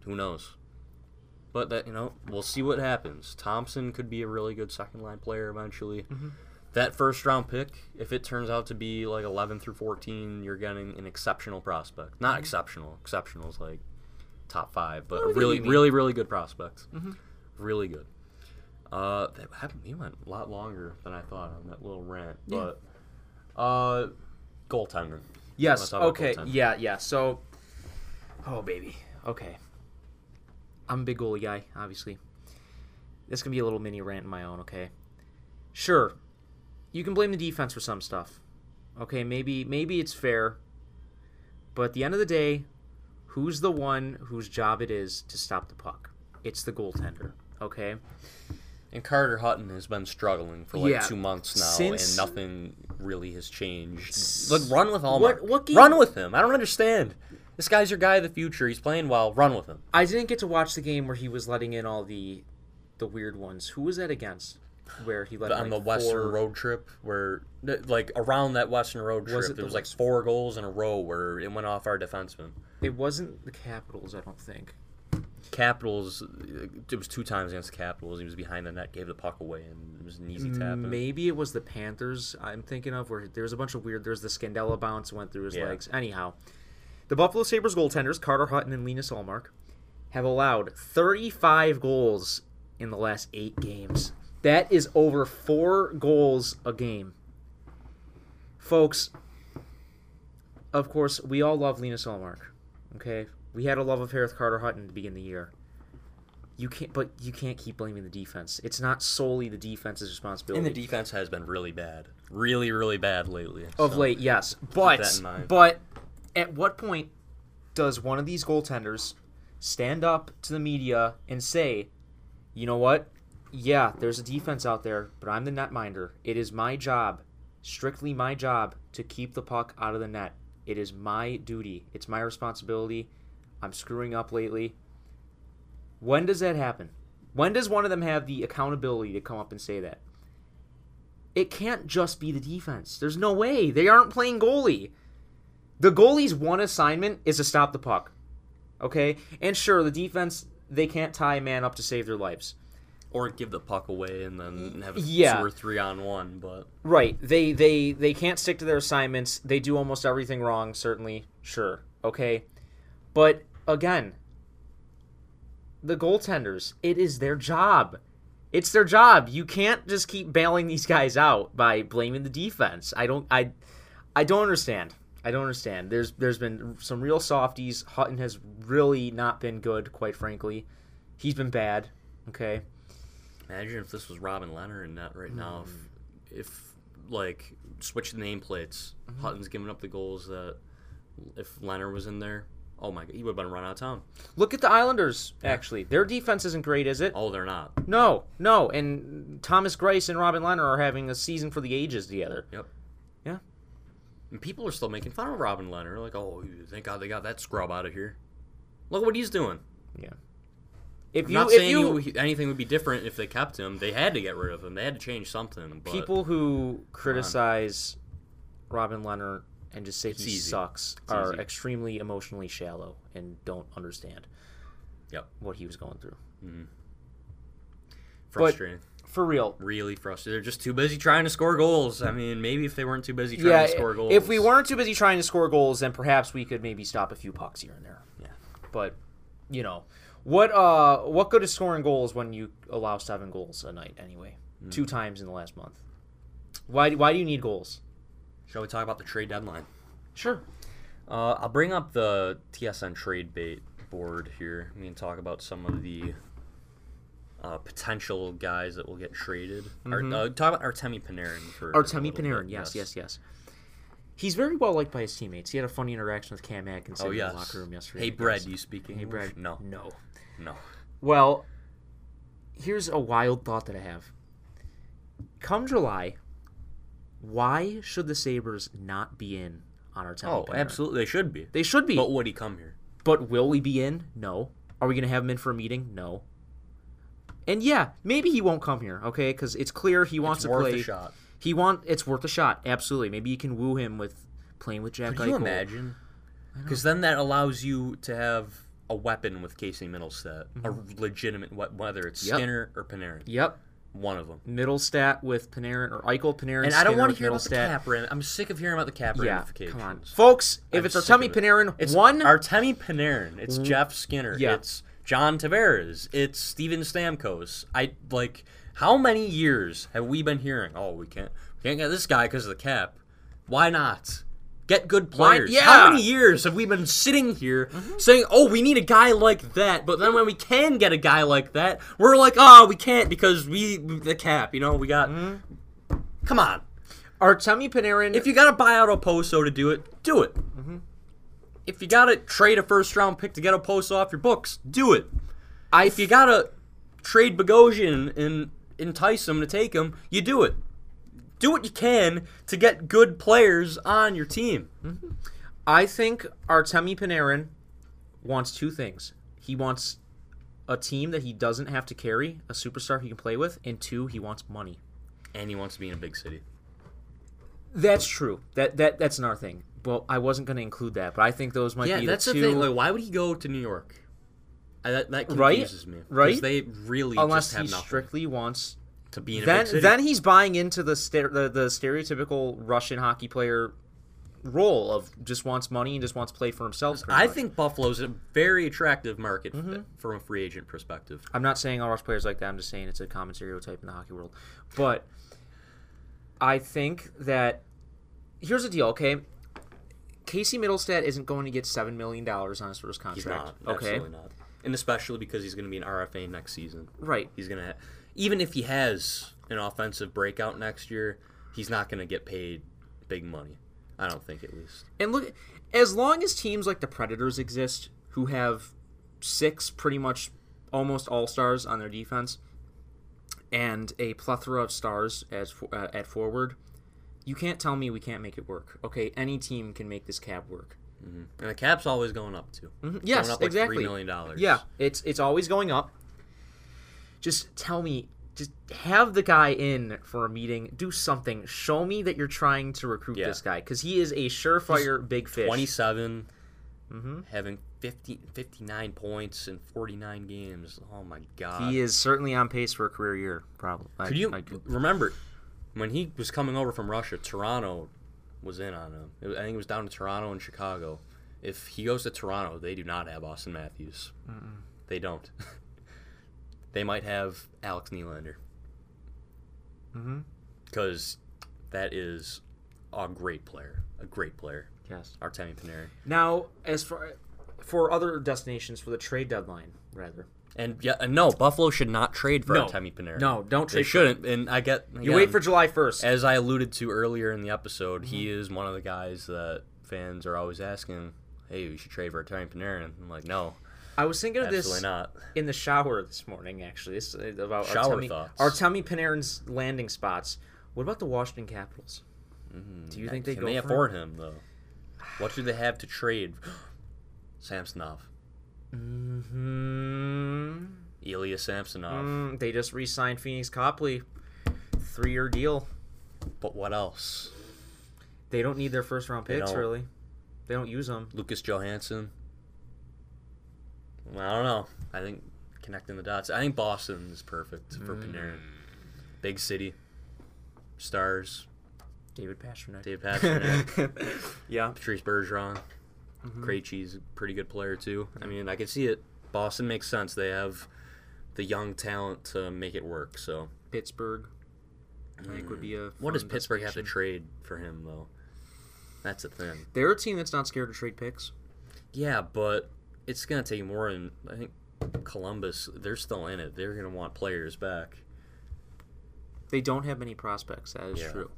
Who knows? But that you know, we'll see what happens. Thompson could be a really good second line player eventually. Mm-hmm. That first round pick, if it turns out to be like 11 through 14, you're getting an exceptional prospect. Not exceptional. Exceptional is like top five, but Mm-hmm. I a get what really, really, really good prospect. Mhm. Really good. Uh, that happened. We went a lot longer than I thought on that little rant, yeah. but uh, goaltender. Yes. Okay. goaltending. Yeah. Yeah. So. Oh baby. Okay. I'm a big goalie guy, obviously. This can be a little mini rant of my own. Okay. Sure. You can blame the defense for some stuff. Okay. Maybe maybe it's fair. But at the end of the day, who's the one whose job it is to stop the puck? It's the goaltender. Okay. And Carter Hutton has been struggling for like Yeah, two months now, since- and nothing really has changed. Like, run with Ullmark. What- what game- Run with him. I don't understand. This guy's your guy of the future. He's playing well. Run with him. I didn't get to watch the game where he was letting in all the the weird ones. Who was that against? where he led on the Western four- road trip, where like around that Western road trip, Was it there the was like West- four goals in a row where it went off our defenseman. It wasn't the Capitals, I don't think. Capitals, it was two times against the Capitals. He was behind the net, gave the puck away, and it was an easy tap. Maybe it was the Panthers. I'm thinking of where there was a bunch of weird. There's the Scandella bounce went through his Yeah. legs. Anyhow, the Buffalo Sabres goaltenders Carter Hutton and Linus Ullmark have allowed 35 goals in the last eight games. That is over four goals a game, folks. Of course, we all love Linus Ullmark. Okay, we had a love affair with Carter Hutton to begin the year. You can't, but you can't keep blaming the defense. It's not solely the defense's responsibility. And the defense has been really bad, really, really bad lately. of so- late, yes. But that in mind. but at what point does one of these goaltenders stand up to the media and say, "You know what? Yeah, there's a defense out there, but I'm the netminder. It is my job, strictly my job, to keep the puck out of the net. It is my duty. It's my responsibility. I'm screwing up lately." When does that happen? When does one of them have the accountability to come up and say that? it can't just be the defense. There's no way. They aren't playing goalie. The goalie's one assignment is to stop the puck. Okay? And sure, the defense, they can't tie a man up to save their lives. or give the puck away and then have a Yeah. two or three on one. But Right. They they they can't stick to their assignments. They do almost everything wrong, certainly. Sure. Okay. But again, the goaltenders, it is their job. It's their job. You can't just keep bailing these guys out by blaming the defense. I don't I I don't understand. I don't understand. There's there's been some real softies. Hutton has really not been good, quite frankly. He's been bad. Okay. imagine if this was Robin Lehner and not right now. Hmm. If, if like switch the nameplates, Mm-hmm. Hutton's giving up the goals that if Lehner was in there, oh my god, he would have been run out of town. Look at the Islanders, actually. Their defense isn't great, is it? Oh, they're not. No, no, and Thomas Greiss and Robin Lehner are having a season for the ages together. Yep. Yeah. And people are still making fun of Robin Lehner. Like, oh, thank God they got that scrub out of here. Look what he's doing. Yeah. If I'm you, not if saying you, he- anything would be different if they kept him. They had to get rid of him. They had to change something. But people who criticize Robin Lehner and just say It's he easy. sucks It's are easy. extremely emotionally shallow and don't understand Yep. what he was going through. Mm-hmm. frustrating. For real. really frustrated. They're just too busy trying to score goals. I mean, maybe if they weren't too busy trying Yeah, to score goals. if we weren't too busy trying to score goals, then perhaps we could maybe stop a few pucks here and there. Yeah. But, you know, what uh, what good is scoring goals when you allow seven goals a night anyway? Hmm. Two times in the last month. Why why do you need goals? Shall we talk about the trade deadline? Sure. Uh, I'll bring up the TSN trade bait board here. We can talk about some of the uh, potential guys that will get traded. Ar- uh, talk about Artemi Panarin for Artemi Panarin, bit, yes, yes, yes. He's very well liked by his teammates. He had a funny interaction with Cam Atkinson Oh in the locker room yesterday. Hey, Brad, you speaking? Hey, Brad. No, No. no. Well, here's a wild thought that I have. Come July, why should the Sabres not be in on Artemi Oh, Panarin? absolutely, they should be. They should be. But would he come here? But will we be in? No. Are we going to have him in for a meeting? No. And yeah, maybe he won't come here, okay? Because it's clear he wants It's to worth play. a shot. He want it's worth a shot, absolutely. Maybe you can woo him with playing with Jack Could you imagine? Because then that allows you to have a weapon with Casey Mittelstadt, a legitimate we- whether it's Mm-hmm. Yep. Skinner or Panarin, Yep, one of them. Mittelstadt with Panarin or Eichel Panarin. And I don't want to hear about the cap ram. I'm sick of hearing about the cap Yeah, ramifications. come on, folks. If I'm it's Artemi of it. Panarin, it's one Artemi Panarin. It's Jeff Skinner. Yeah. It's John Tavares. It's Steven Stamkos. I like. How many years have we been hearing? Oh, we can't, we can't get this guy because of the cap. Why not? Get good Why- players. yeah. How many years have we been sitting here saying, "Oh, we need a guy like that," but then when we can get a guy like that, we're like, "Oh, we can't because we the cap." You know, we got. Mm-hmm. Come on. Artemi Panarin. If you got to buy out Okposo to do it, do it. If you got to trade a first round pick to get a post off your books, do it. I If you got to trade Bogosian and entice him to take him, you do it. Do what you can to get good players on your team. Mm-hmm. I think Artemi Panarin wants two things. He wants a team that he doesn't have to carry, a superstar he can play with, and two, he wants money. And he wants to be in a big city. That's true. That that that's another thing. Well, I wasn't going to include that, but I think those might yeah, be that's the the, two. thing. Like, why would he go to New York? I, that that Right? confuses me. 'Cause Right? Because they really unless just have he nothing strictly wants. to be in a Then then he's buying into the, ster- the the stereotypical Russian hockey player role of just wants money and just wants to play for himself. I much. think Buffalo's a very attractive market Mm-hmm. from a free agent perspective. I'm not saying all Rush players like that. I'm just saying it's a common stereotype in the hockey world. But I think that here's the deal. Okay, Casey Mittelstadt isn't going to get seven million dollars on his first He's contract. not. okay, Absolutely not. And especially because he's going to be an RFA next season. right. He's going to, even if he has an offensive breakout next year, he's not going to get paid big money. I don't think, at least. And look, as long as teams like the Predators exist, who have six pretty much almost all stars on their defense, and a plethora of stars as for, uh, at forward, you can't tell me we can't make it work. Okay, any team can make this cap work. Mm-hmm. And the cap's always going up too. Mm-hmm. Yes, going up like exactly. Three million dollars. Yeah, it's it's always going up. Just tell me, just have the guy in for a meeting. Do something. Show me that you're trying to recruit Yeah. this guy because he is a surefire big fish. 27, mm-hmm. having 50, 59 points in 49 games. Oh my God. He is certainly on pace for a career year. Probably. I- Could you I could- remember when he was coming over from Russia? Toronto was in on him. It- I think it was down to Toronto and Chicago. If he goes to Toronto, they do not have Auston Matthews. They don't. they might have Alex Nylander. Mm-hmm. Because that is a great player. A great player. yes. Artemi Panarin. Now, as far for other destinations for the trade deadline, rather, And yeah, and no, Buffalo should not trade for No. Artemi Panarin. No, don't trade for shouldn't. And I get you wait for July first. As I alluded to earlier in the episode, he Mm-hmm. is one of the guys that fans are always asking, "Hey, we should trade for Artemi Panarin." I'm like, no, I was thinking of this not. in the shower this morning. Actually, this is about Shower Artemi, thoughts. Artemi Panarin's landing spots. What about the Washington Capitals? Do you think they Can go they for afford him? him though? What do they have to trade? Samsonov, Hmm. Ilya Samsonov. Mm, they just re-signed Pheonix Copley, three-year deal. But what else? They don't need their first-round picks don't. really. They don't use them. Lucas Johansen. I don't know. I think connecting the dots. I think Boston is perfect for Mm. Panarin. Big city, stars. David Pastrnak. David Pastrnak. yeah. Patrice Bergeron. Mm-hmm. Krejci's a pretty good player too. I mean, I can see it. Boston makes sense. They have the young talent to make it work. So, Pittsburgh. I think would be a. Mm. what does Pittsburgh have to trade for him though? That's the thing. They're a team that's not scared to trade picks. Yeah, but it's gonna take more than I think. Columbus, they're still in it. They're gonna want players back. They don't have many prospects. That is Yeah. true.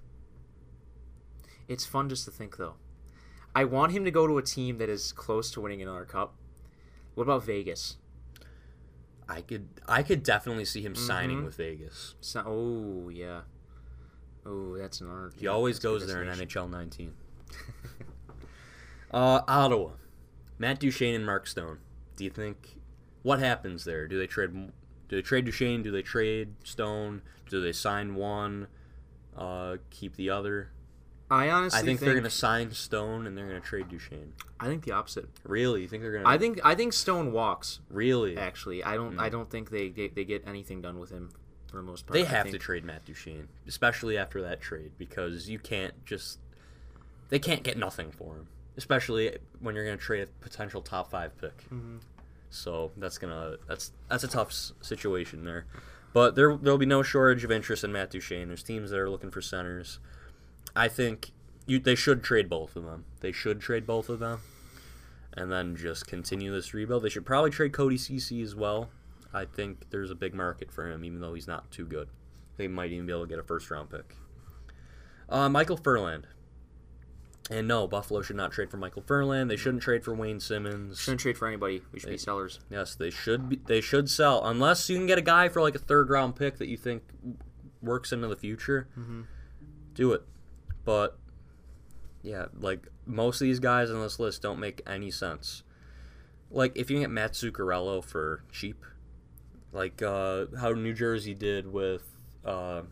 It's fun just to think, though. I want him to go to a team that is close to winning another cup. What about Vegas? I could, I could definitely see him signing Mm-hmm. with Vegas. So, oh yeah. Oh, that's another. He always goes there in. NHL 19. uh, Ottawa, Matt Duchene and Mark Stone. Do you think what happens there? Do they trade? Do they trade Duchene? Do they trade Stone? Do they sign one? Uh, keep the other. I honestly I think, think, they're gonna sign Stone and they're gonna trade Duchene. I think the opposite. Really? You think they're gonna? I think I think Stone walks. really. Actually, I don't. I don't think they, they they get anything done with him for the most part. They have to trade Matt Duchene, especially after that trade, because you can't just. They can't get nothing for him, especially when you're going to trade a potential top five pick. Mm-hmm. So that's gonna that's that's a tough situation there, but there there'll be no shortage of interest in Matt Duchene. There's teams that are looking for centers. I think you they should trade both of them. They should trade both of them, and then just continue this rebuild. They should probably trade Cody Ceci as well. I think there's a big market for him, even though he's not too good. They might even be able to get a first round pick. Uh, Micheal Ferland. And no, Buffalo should not trade for Micheal Ferland. They shouldn't trade for Wayne Simmonds. Shouldn't trade for anybody. We should be sellers. Yes, they should be. They should sell unless you can get a guy for like a third round pick that you think works into the future. Do it, but yeah, like most of these guys on this list don't make any sense. Like if you get Matt Zuccarello for cheap, like uh, how New Jersey did with uh,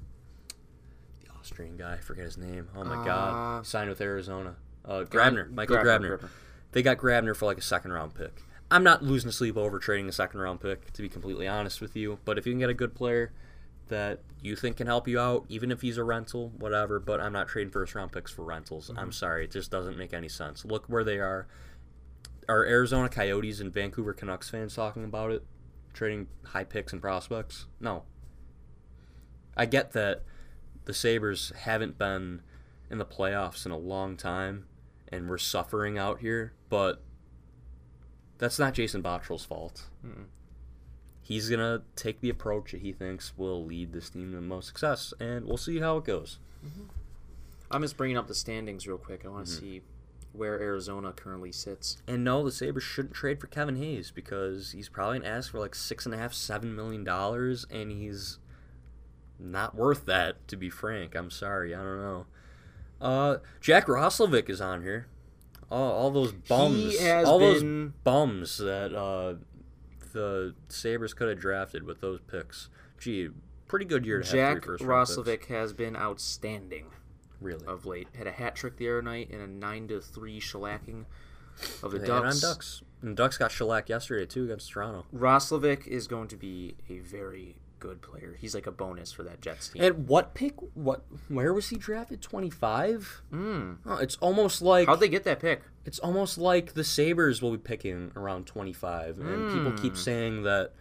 the Austrian guy. I forget his name. Oh my Uh, God, signed with Arizona. Uh, Grabner, Michael Grabner, Grabner. Grabner. They got Grabner for like a second round pick. I'm not losing sleep over trading a second round pick, to be completely honest with you. But if you can get a good player that you think can help you out, even if he's a rental, whatever. But I'm not trading first round picks for rentals. I'm mm-hmm. sorry, it just doesn't make any sense. Look where they are. Are Arizona Coyotes and Vancouver Canucks fans talking about it? Trading high picks and prospects? No. I get that the Sabres haven't been in the playoffs in a long time and we're suffering out here, but that's not Jason Botterill's fault. He's going to take the approach that he thinks will lead this team to the most success, and we'll see how it goes. I'm just bringing up the standings real quick. I want Mm-hmm. to see where Arizona currently sits. And no, the Sabres shouldn't trade for Kevin Hayes because he's probably going to ask for like six and a half, seven million dollars, and he's not worth that, to be frank. I'm sorry. I don't know. Uh, Jack Roslovic is on here. All, all those bums. has all those been- bums that uh, the Sabres could have drafted with those picks. Gee, pretty good year to have Jack three first. Roslovic has been outstanding Really. of late. Had a hat trick the other night and a nine to three shellacking of the They Ducks. on Ducks. And Ducks got shellacked yesterday, too, against Toronto. Roslovic is going to be a very good player. He's like a bonus for that Jets team. And what pick? What? Where was he drafted? Twenty five. Mm. Oh, it's almost like How'd they get that pick? it's almost like the Sabres will be picking around twenty five, and people keep saying that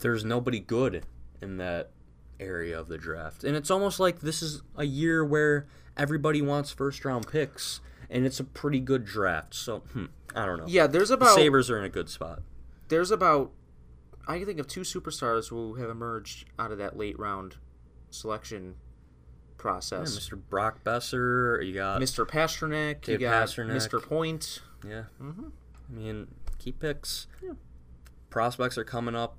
there's nobody good in that area of the draft, and it's almost like this is a year where everybody wants first round picks, and it's a pretty good draft. So hmm, I don't know. Yeah, there's the about Sabres are in a good spot. there's about I can think of two superstars who have emerged out of that late round selection Yeah, process. Mr. Brock Boeser, you got Mr. Pastrnak, you got Pastrnak. Mr. Point. Yeah. Mm-hmm. I mean, keep picks. Prospects are coming up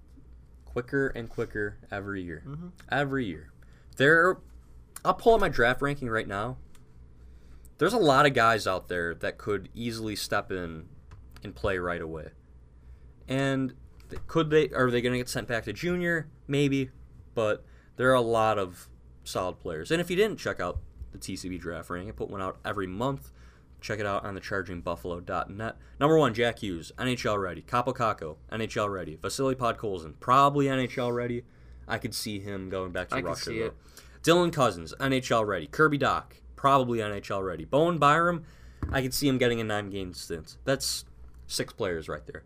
quicker and quicker every year. Every year. There, I'll pull up my draft ranking right now. There's a lot of guys out there that could easily step in and play right away. And could they? Are they going to get sent back to junior? Maybe, but there are a lot of solid players. And if you didn't check out the TCB draft ranking, I put one out every month. Check it out on the chargingbuffalo.net. Number one, Jack Hughes, NHL ready. Kaapo Kakko, NHL ready. Vasily Podkolzin, probably NHL ready. I could see him going back to I Russia. though. it. Dylan Cozens, NHL ready. Kirby Dach, probably NHL ready. Bowen Byram, I could see him getting a nine game stint. That's six players right there.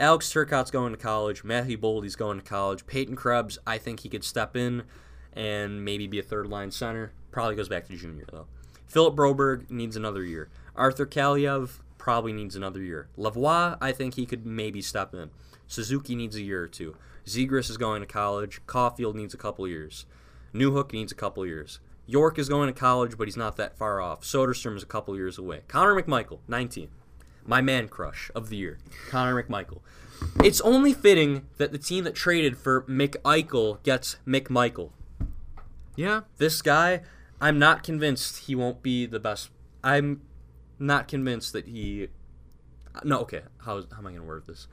Alex Turcotte's going to college. Matthew Boldy's going to college. Peyton Krebs, I think he could step in and maybe be a third line center. Probably goes back to junior though. Philip Broberg needs another year. Arthur Kaliev probably needs another year. Lavoie, I think he could maybe step in. Suzuki needs a year or two. Zegras is going to college. Caulfield needs a couple years. Newhook needs a couple years. York is going to college, but he's not that far off. Soderstrom is a couple years away. Connor McMichael, 19. My man crush of the year, Connor McMichael. It's only fitting that the team that traded for McEichel gets McMichael. Yeah. This guy, I'm not convinced he won't be the best. I'm not convinced that he. No, okay. How, how am I going to word this?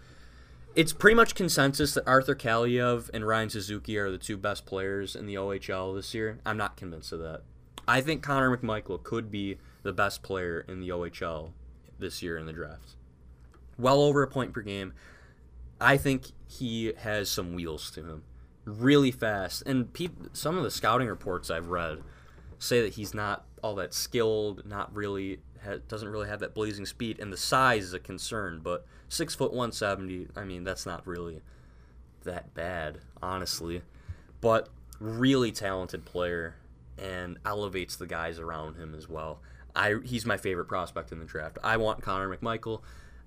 It's pretty much consensus that Arthur Kaliev and Ryan Suzuki are the two best players in the OHL this year. I'm not convinced of that. I think Connor McMichael could be the best player in the OHL this year in the draft. Well over a point per game. I think he has some wheels to him. Really fast. And peop- some of the scouting reports I've read say that he's not all that skilled, not really ha- doesn't really have that blazing speed, and the size is a concern. But six foot one seventy, I mean, that's not really that bad, honestly. But really talented player and elevates the guys around him as well. I he's my favorite prospect in the draft. I want Connor McMichael.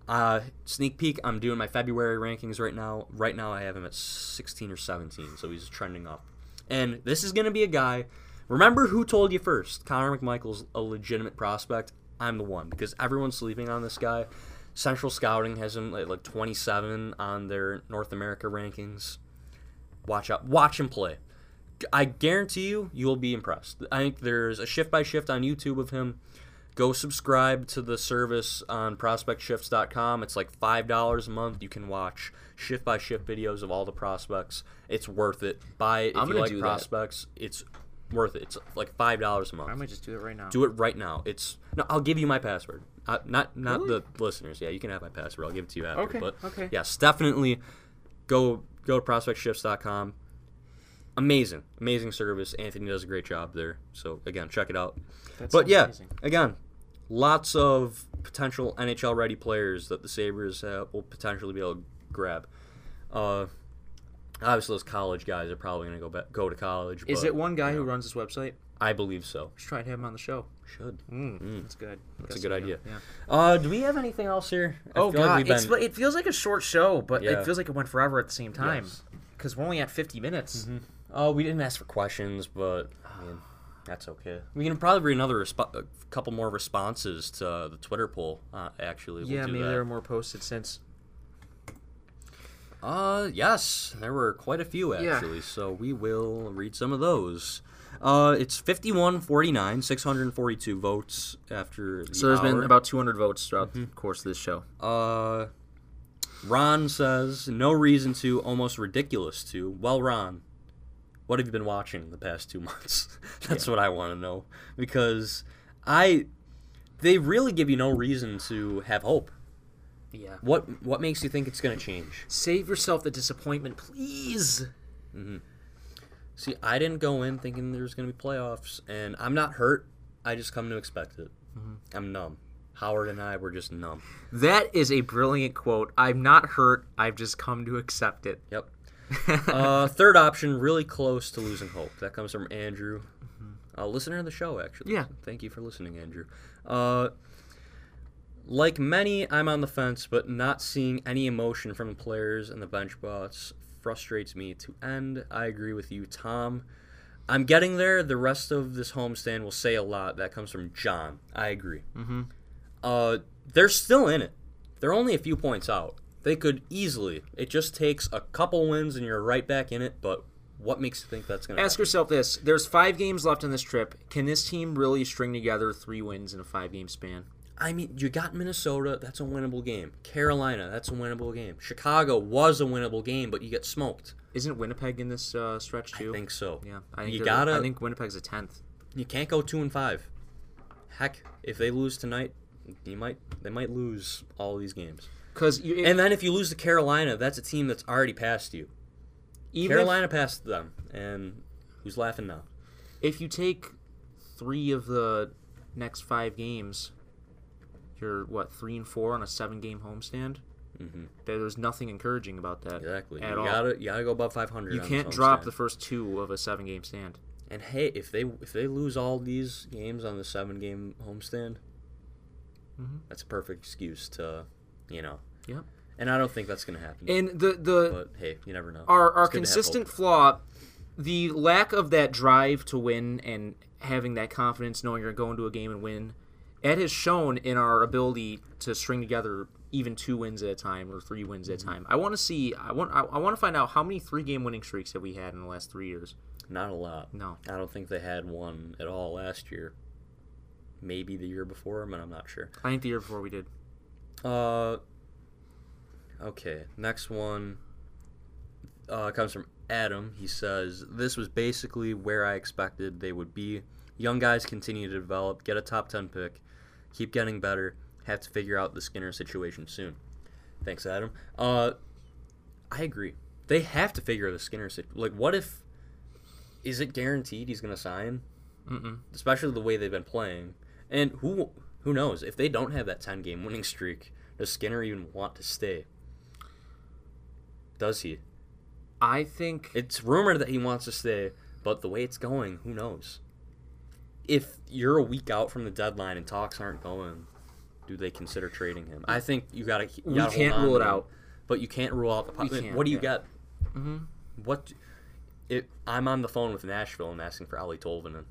Uh, sneak peek, I'm doing my February rankings right now. Right now, I have him at 16 or 17, so he's trending up. And this is going to be a guy. Remember who told you first? Connor McMichael's a legitimate prospect. I'm the one because everyone's sleeping on this guy. Central Scouting has him at like 27 on their North America rankings. Watch out. Watch him play. I guarantee you, you will be impressed. I think there's a shift by shift on YouTube of him. go subscribe to the service on prospectshifts.com. It's like $5 a month. You can watch shift by shift videos of all the prospects. It's worth it. Buy it if I'm you like do that. prospects. It's worth it. It's like $5 a month. Why am I might just do it right now. Do it right now. It's no. I'll give you my password. Uh, not not the listeners. Yeah, you can have my password. I'll give it to you after. Okay, But okay. yes, definitely go go to prospectshifts.com. Amazing, amazing service. Anthony does a great job there. So again, check it out. That but sounds yeah, again, lots of potential NHL ready players that the Sabres uh, will potentially be able to grab. Uh, obviously, those college guys are probably going to go back, go to college. Is but, it one guy you who runs this website? I believe so. Let's try to have him on the show. Should. Mm, That's good. That's a good idea. Yeah. Uh, do we have anything else here? I Oh feel like god, been- it feels like a short show, but Yeah. it feels like it went forever at the same time. Yes. Mm-hmm. Because we're only at 50 minutes. Oh, we didn't ask for questions, but I mean, that's okay. We can probably read another resp- a couple more responses to the Twitter poll. Uh, actually, we'll yeah, do maybe that. there are more posted since. Uh, yes, there were quite a few actually. Yeah. actually. So we will read some of those. Uh, it's 51-49, 642 votes after the So there's been about 200 votes throughout the course of this show. Uh, Ron says no reason to, almost ridiculous to. Well, Ron, what have you been watching the past two months? That's what I want to know because I, they really give you no reason to have hope. Yeah. What what makes you think it's going to change? Save yourself the disappointment, please. Mm-hmm. See, I didn't go in thinking there was going to be playoffs, and I'm not hurt. I just come to expect it. Mm-hmm. I'm numb. Howard and I were just numb. That is a brilliant quote. I'm not hurt. I've just come to accept it. Yep. uh, third option, really close to losing hope. That comes from Andrew, a listener of the show, actually. Yeah. Thank you for listening, Andrew. Uh, like many, I'm on the fence, but not seeing any emotion from the players and the bench bots frustrates me to end. I agree with you, Tom. I'm getting there. The rest of this homestand will say a lot. That comes from John. I agree. Mm-hmm. Uh, they're still in it. They're only a few points out. They could easily. It just takes a couple wins and you're right back in it. But what makes you think that's going to Ask yourself this: There's five games left in this trip. Can this team really string together three wins in a five-game span? I mean, you got Minnesota. That's a winnable game. Carolina. That's a winnable game. Chicago was a winnable game, but you get smoked. Isn't Winnipeg in this uh, stretch too? I think so. Yeah, I think you gotta. I think Winnipeg's a tenth. you can't go two and five. Heck, if they lose tonight, you might. They might lose all these games. Because you And then if you lose to Carolina, that's a team that's already passed you. even Carolina passed them, and who's laughing now? if, if you take three of the next five games, you're what three and four on a seven-game homestand. Mm-hmm. There's nothing encouraging about that Exactly. at you all. gotta you gotta go above 500. you can't drop homestand. the first two of a seven-game stand. And hey, if they if they lose all these games on the seven game homestand, Mhm. that's a perfect excuse to, you know. Yep. And I don't think that's gonna happen. And the the but hey, you never know. our our It's good to have consistent flaw, the lack of that drive to win and having that confidence, knowing you're going to a game and win, Ed has shown in our ability to string together even two wins at a time or three wins at a time. I want to see. I want. I, I want to find out how many three game winning streaks have we had in the last three years. Not a lot. No. I don't think they had one at all last year. Maybe the year before, but I'm not sure. I think the year before we did. Uh, okay. Next one uh, comes from Adam. He says, This was basically where I expected they would be. Young guys continue to develop, get a top 10 pick, keep getting better, have to figure out the Skinner situation soon. Thanks, Adam. Uh, I agree. They have to figure the Skinner situation. Like, what if. Is it guaranteed he's going to sign? Mm-mm. especially the way they've been playing. And who who knows if they don't have that 10 game winning streak, does Skinner even want to stay? Does he? I think It's rumored that he wants to stay, but the way it's going, who knows? If you're a week out from the deadline and talks aren't going, do they consider trading him? I think you gotta. You We gotta can't rule it him, out. but you can't rule out the. We po- what do you yeah. get? Mhm. What? It, I'm on the phone with Nashville and asking for Eeli Tolvanen,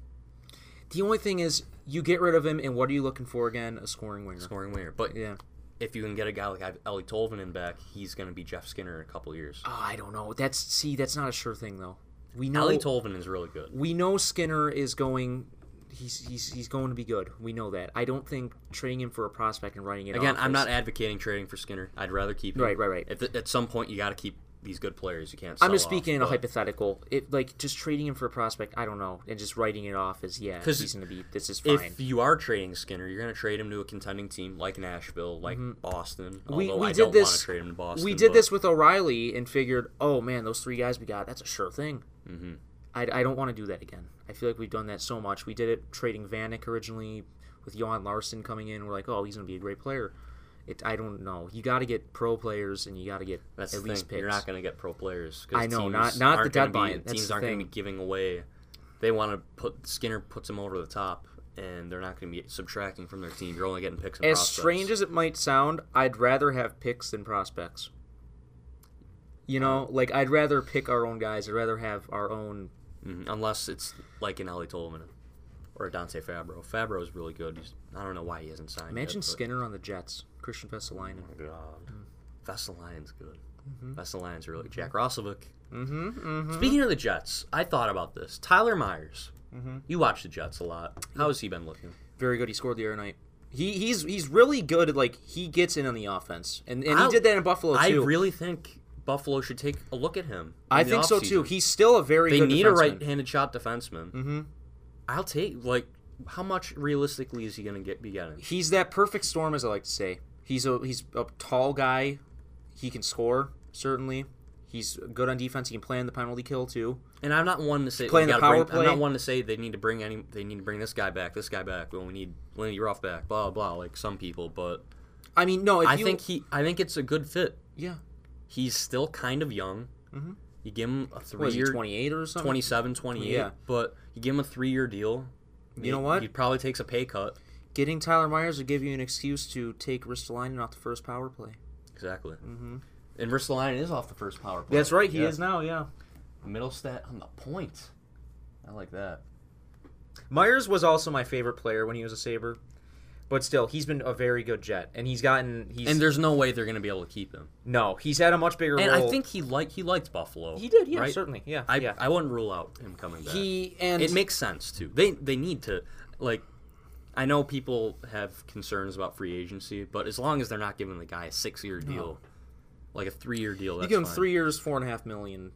the only thing is you get rid of him, and what are you looking for again? A scoring winger. scoring winger. But Yeah. If you can get a guy like Eeli Tolvanen back, he's going to be Jeff Skinner in a couple years. Oh, I don't know. That's see, that's not a sure thing though. We know Eeli Tolvanen is really good. we know Skinner is going he's he's he's going to be good. We know that. I don't think trading him for a prospect and writing it Again, I'm is- not advocating trading for Skinner. I'd rather keep him. Right, right, right. At, the, at some point, you got to keep these good players. You can't. I'm just speaking off, in a hypothetical. It like just trading him for a prospect. I don't know, and just writing it off as yeah, he's going to be. This is fine. If you are trading Skinner, you're going to trade him to a contending team like Nashville, like Boston. Mm-hmm. we although we I did don't want this. to trade him to Boston. we did but- this with O'Reilly and figured, oh man, those three guys we got, that's a sure thing. Mm-hmm. I, I don't want to do that again. I feel like we've done that so much. We did it trading Vanek originally with Johan Larsson coming in. We're like, oh, he's going to be a great player. It, I don't know. You got to get pro players and you got to get That's at least picks. You're not going to get pro players. I know, not- not the deadline. Be, teams the aren't going to be giving away. They want to put Skinner puts them over the top, and they're not going to be subtracting from their team. You're only getting picks. And as prospects. strange as it might sound, I'd rather have picks than prospects. You know, like I'd rather pick our own guys. I'd rather have our own. Mhm, unless it's like an Ellie Tolman or a Dante Fabro. Fabro is really good. He's, I don't know why he hasn't signed. Imagine yet, Skinner on the Jets. Kristian Vesalainen. Oh my God. Vesalain's good. Mm-hmm. Vesalain's really Jack Roslovic. Mm-hmm, Speaking of the Jets, I thought about this. Tyler Myers. Mm-hmm. You watch the Jets a lot. How has he been looking? Very good. He scored the other night. He he's he's really good. At, like he gets in on the offense, and and he did that in Buffalo too. I really think Buffalo should take a look at him. I think so too. He's still a very they good need a right-handed shot defenseman. Mm-hmm. I'll take like how much realistically is he going to get be getting? He's that perfect storm, as I like to say. He's a he's a tall guy. He can score certainly. He's good on defense. He can play in the penalty kill too. And I'm not one to say Playing the power bring, I'm not one to say they need to bring any. They need to bring this guy back, this guy back. Well, we need Lindy Ruff back. Blah blah. Like some people, but I mean, no. If I you, think he. I think it's a good fit. yeah. He's still kind of young. Mm-hmm. You give him a is he, three-year, 28 or something? 27, 28, Yeah. but you give him a three-year deal. You know what? He probably takes a pay cut. Getting Tyler Myers would give you an excuse to take Ristolainen off the first power play. Exactly. Mm-hmm. And Ristolainen is off the first power play. That's right. He Yeah. is now. Yeah. Mittelstadt on the point. I like that. Myers was also my favorite player when he was a Sabre, but still, he's been a very good Jet, and he's gotten he's And there's no way they're going to be able to keep him. no, he's had a much bigger And role. I think he liked he liked Buffalo. he did. Yeah, right? certainly. Yeah. I yeah. I wouldn't rule out him coming back. he and it makes sense too. They they need to like. I know people have concerns about free agency, but as long as they're not giving the guy a six-year deal, like a three-year deal, you that's give him fine. three years, four and a half million.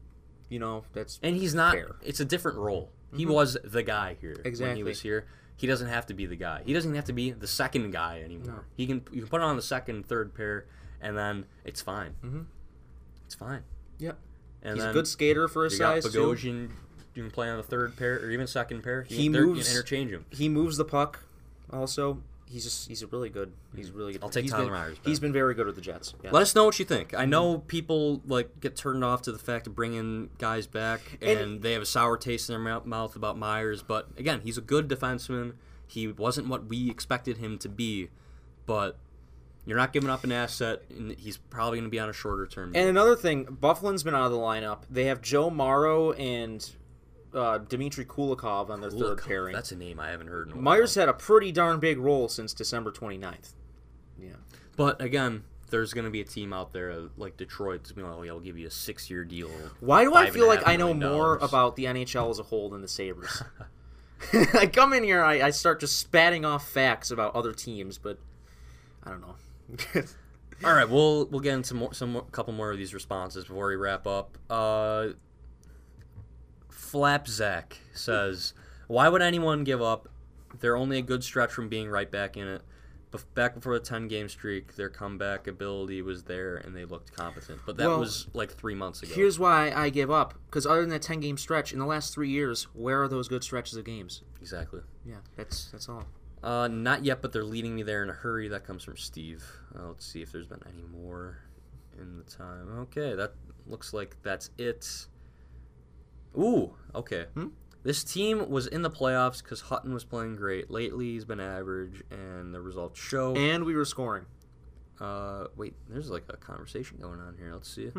You know that's and he's not. fair. Mm-hmm. It's a different role. He was the guy here when he was here. He doesn't have to be the guy. He doesn't have to be the second guy anymore. He can you can put on the second, third pair, and then it's fine. Mm-hmm. It's fine. Yep. And He's a good skater for his You got size too. You can play on the third pair or even second pair. You He can, they're- you moves- can interchange him. He moves the puck. Also, he's just he's a really good. He's really good. I'll take He's Tyler been, Myers back. He's been very good with the Jets. Yeah. Let us know what you think. I know people like get turned off to the fact of bringing guys back, and, And- they have a sour taste in their mouth about Myers. But again, he's a good defenseman. He wasn't what we expected him to be, but you're not giving up an asset, and he's probably going to be on a shorter term. And another thing, Byfuglien's been out of the lineup. They have Joe Morrow and uh, Dmitry Kulikov on their third pairing. That's a name I haven't heard in a while. Myers had a pretty darn big role since December 29th. Yeah. But again, there's going to be a team out there like Detroit that's going to be like, oh, yeah, we'll give you a six-year deal. Why do I feel like I know more dollars. about the NHL as a whole than the Sabres? I come in here, I, I start just spatting off facts about other teams, but I don't know. All right, we'll we'll get into more, some more, couple more of these responses before we wrap up. Uh, Flapzack says, "Why would anyone give up? They're only a good stretch from being right back in it. Bef- Back before the ten game streak, their comeback ability was there, and they looked competent. But that Well, was like three months ago. Here's why I give up. Because other than that 10 game stretch, in the last three years, where are those good stretches of games? exactly. Yeah, that's that's all. Uh, not yet, but they're leading me there in a hurry. That comes from Steve. Uh, let's see if there's been any more in the time. Okay, that looks like that's it. Ooh, okay. This team was in the playoffs because Hutton was playing great. Lately, he's been average, and the results show. And we were scoring. Uh, wait, there's like a conversation going on here. Let's see.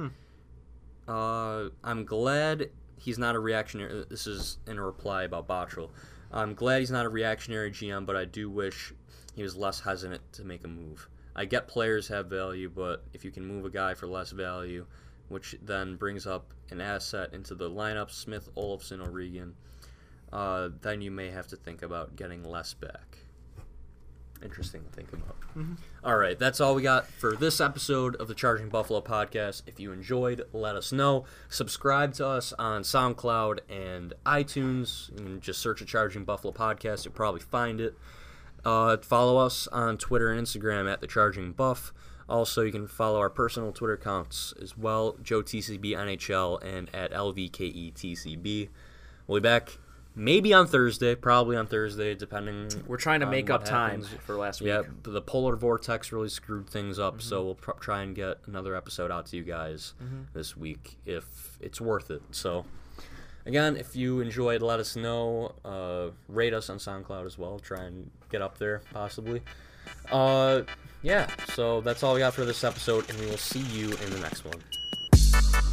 Uh, I'm glad he's not a reactionary. This is in a reply about Botterill. I'm glad he's not a reactionary GM, but I do wish he was less hesitant to make a move. I get players have value, but if you can move a guy for less value, which then brings up an asset into the lineup, Smith, Olofsson, O'Regan. uh, then you may have to think about getting less back. Interesting to think about. All right, that's all we got for this episode of the Charging Buffalo podcast. If you enjoyed, let us know. Subscribe to us on SoundCloud and iTunes. You can just search a Charging Buffalo podcast, you'll probably find it. Uh, follow us on Twitter and Instagram at the Charging Buff. Also, you can follow our personal Twitter accounts as well, Joe TCB NHL and at LVKETCB. We'll be back maybe on Thursday, probably on Thursday, depending. We're trying to make up time for last week. Yeah, the polar vortex really screwed things up, so we'll pr- try and get another episode out to you guys this week if it's worth it. So, again, if you enjoyed, let us know. Uh, rate us on SoundCloud as well. Try and get up there, possibly. Uh, yeah, so that's all we got for this episode, and we will see you in the next one.